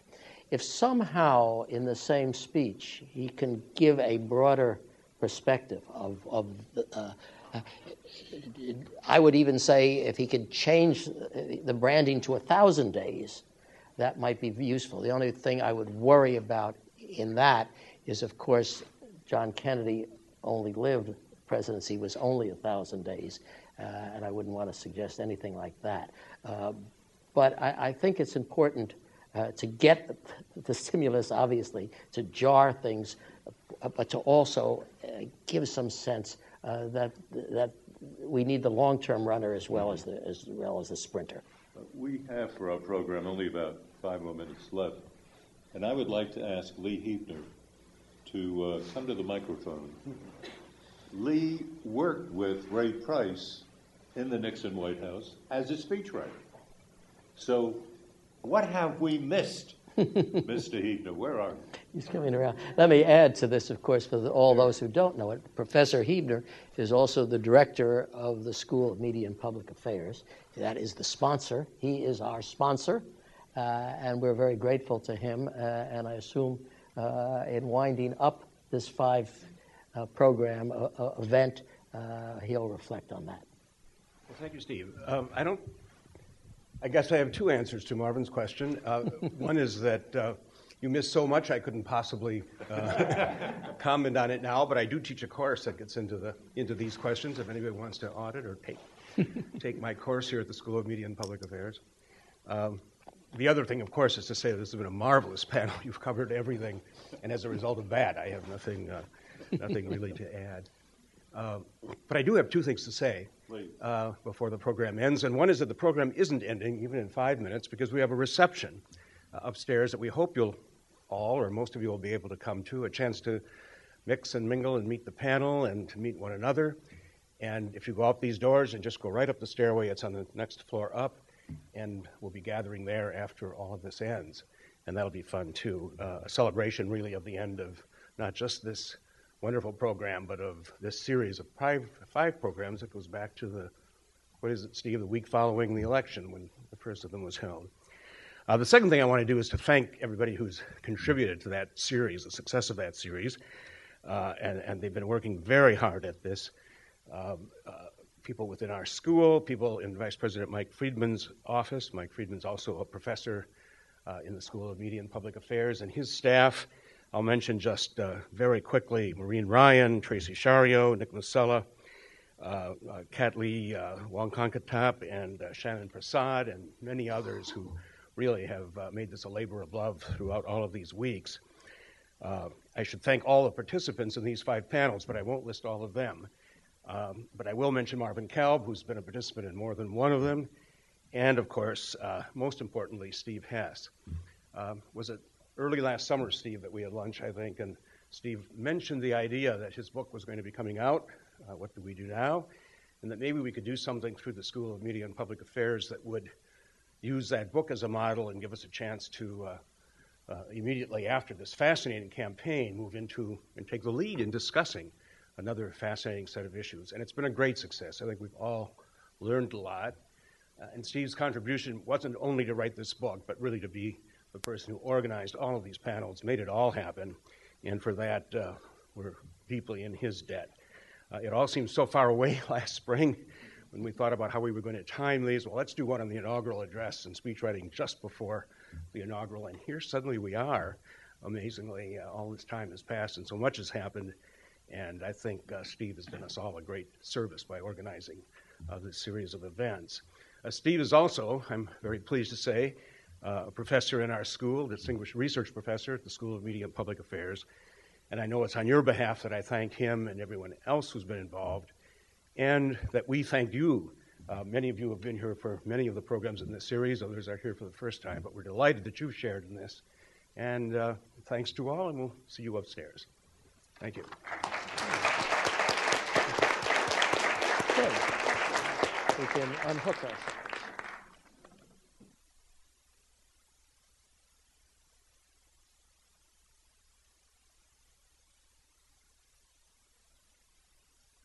Speaker 1: If somehow in the same speech he can give a broader perspective of, of the, uh, I would even say if he could change the branding to a thousand days, that might be useful. The only thing I would worry about in that is, of course, John Kennedy only lived, presidency was only a thousand days, uh, and I wouldn't want to suggest anything like that. Uh, but I, I, think it's important uh, to get the stimulus, obviously, to jar things, but to also uh, give some sense uh, that that we need the long-term runner as well as the as well as the sprinter.
Speaker 2: We have for our program only about five more minutes left, and I would like to ask Lee Huebner to uh, come to the microphone. Lee worked with Ray Price in the Nixon White House as a speechwriter. So, what have we missed [LAUGHS] Mr. Huebner, where are you?
Speaker 1: He's coming around. Let me add to this, of course, for the, all those who don't know it. Professor Huebner is also the director of the School of Media and Public Affairs. That is the sponsor. He is our sponsor, uh, and we're very grateful to him. Uh, and I assume uh, in winding up this five uh, program uh, uh, event, he'll reflect on that.
Speaker 11: Well, thank you, Steve. Um, I don't I guess I have two answers to Marvin's question. Uh, [LAUGHS] one is that uh, you missed so much I couldn't possibly uh, [LAUGHS] comment on it now, but I do teach a course that gets into the into these questions. If anybody wants to audit or take [LAUGHS] take my course here at the School of Media and Public Affairs. Um, the other thing, of course, is to say this has been a marvelous panel. You've covered everything, and as a result of that, I have nothing uh, nothing really to add. Uh, but I do have two things to say uh, before the program ends. And one is that the program isn't ending, even in five minutes, because we have a reception uh, upstairs that we hope you'll all, or most of you, will be able to come to, a chance to mix and mingle and meet the panel and to meet one another. And if you go out these doors and just go right up the stairway, it's on the next floor up, and we'll be gathering there after all of this ends. And that'll be fun too. Uh, a celebration, really, of the end of not just this wonderful program, but of this series of five, five programs that goes back to the, what is it, Steve, the week following the election when the first of them was held. Uh, the second thing I want to do is to thank everybody who's contributed to that series, the success of that series. Uh, and, and, they've been working very hard at this. Um, uh, people within our school, people in Vice President Mike Freedman's office. Mike Freedman's also a professor uh, in the School of Media and Public Affairs, and his staff. I'll mention just uh, very quickly Maureen Ryan, Tracy Shario, Nick Masella, uh, uh, Kat Lee, uh, and uh, Shannon Prasad, and many others who really have uh, made this a labor of love throughout all of these weeks. Uh, I should thank all the participants in these five panels, but I won't list all of them. Um, but I will mention Marvin Kalb, who's been a participant in more than one of them, and of course, most importantly, Steve Hess. Um, was it early last summer, Steve, that we had lunch, I think, and Steve mentioned the idea that his book was going to be coming out. Uh, what do we do now? And that maybe we could do something through the School of Media and Public Affairs that would use that book as a model and give us a chance to uh, uh, immediately after this fascinating campaign move into and take the lead in discussing another fascinating set of issues. And it's been a great success. I think we've all learned a lot. Uh, and Steve's contribution wasn't only to write this book, but really to be the person who organized all of these panels, made it all happen, and for that, uh, we're deeply in his debt. Uh, it all seemed so far away [LAUGHS] last spring when we thought about how we were going to time these. Well, let's do one on the inaugural address and speechwriting just before the inaugural, and here suddenly we are. Amazingly, uh, all this time has passed, and so much has happened. And I think uh, Steve has done us all a great service by organizing uh, this series of events. Uh, Steve is also, I'm very pleased to say, a professor in our school, distinguished research professor at the School of Media and Public Affairs. And I know it's on your behalf that I thank him and everyone else who's been involved, and that we thank you. Uh, many of you have been here for many of the programs in this series, others are here for the first time, but we're delighted that you've shared in this. And uh, thanks to all, and we'll see you upstairs. Thank you.
Speaker 1: We can unhook us.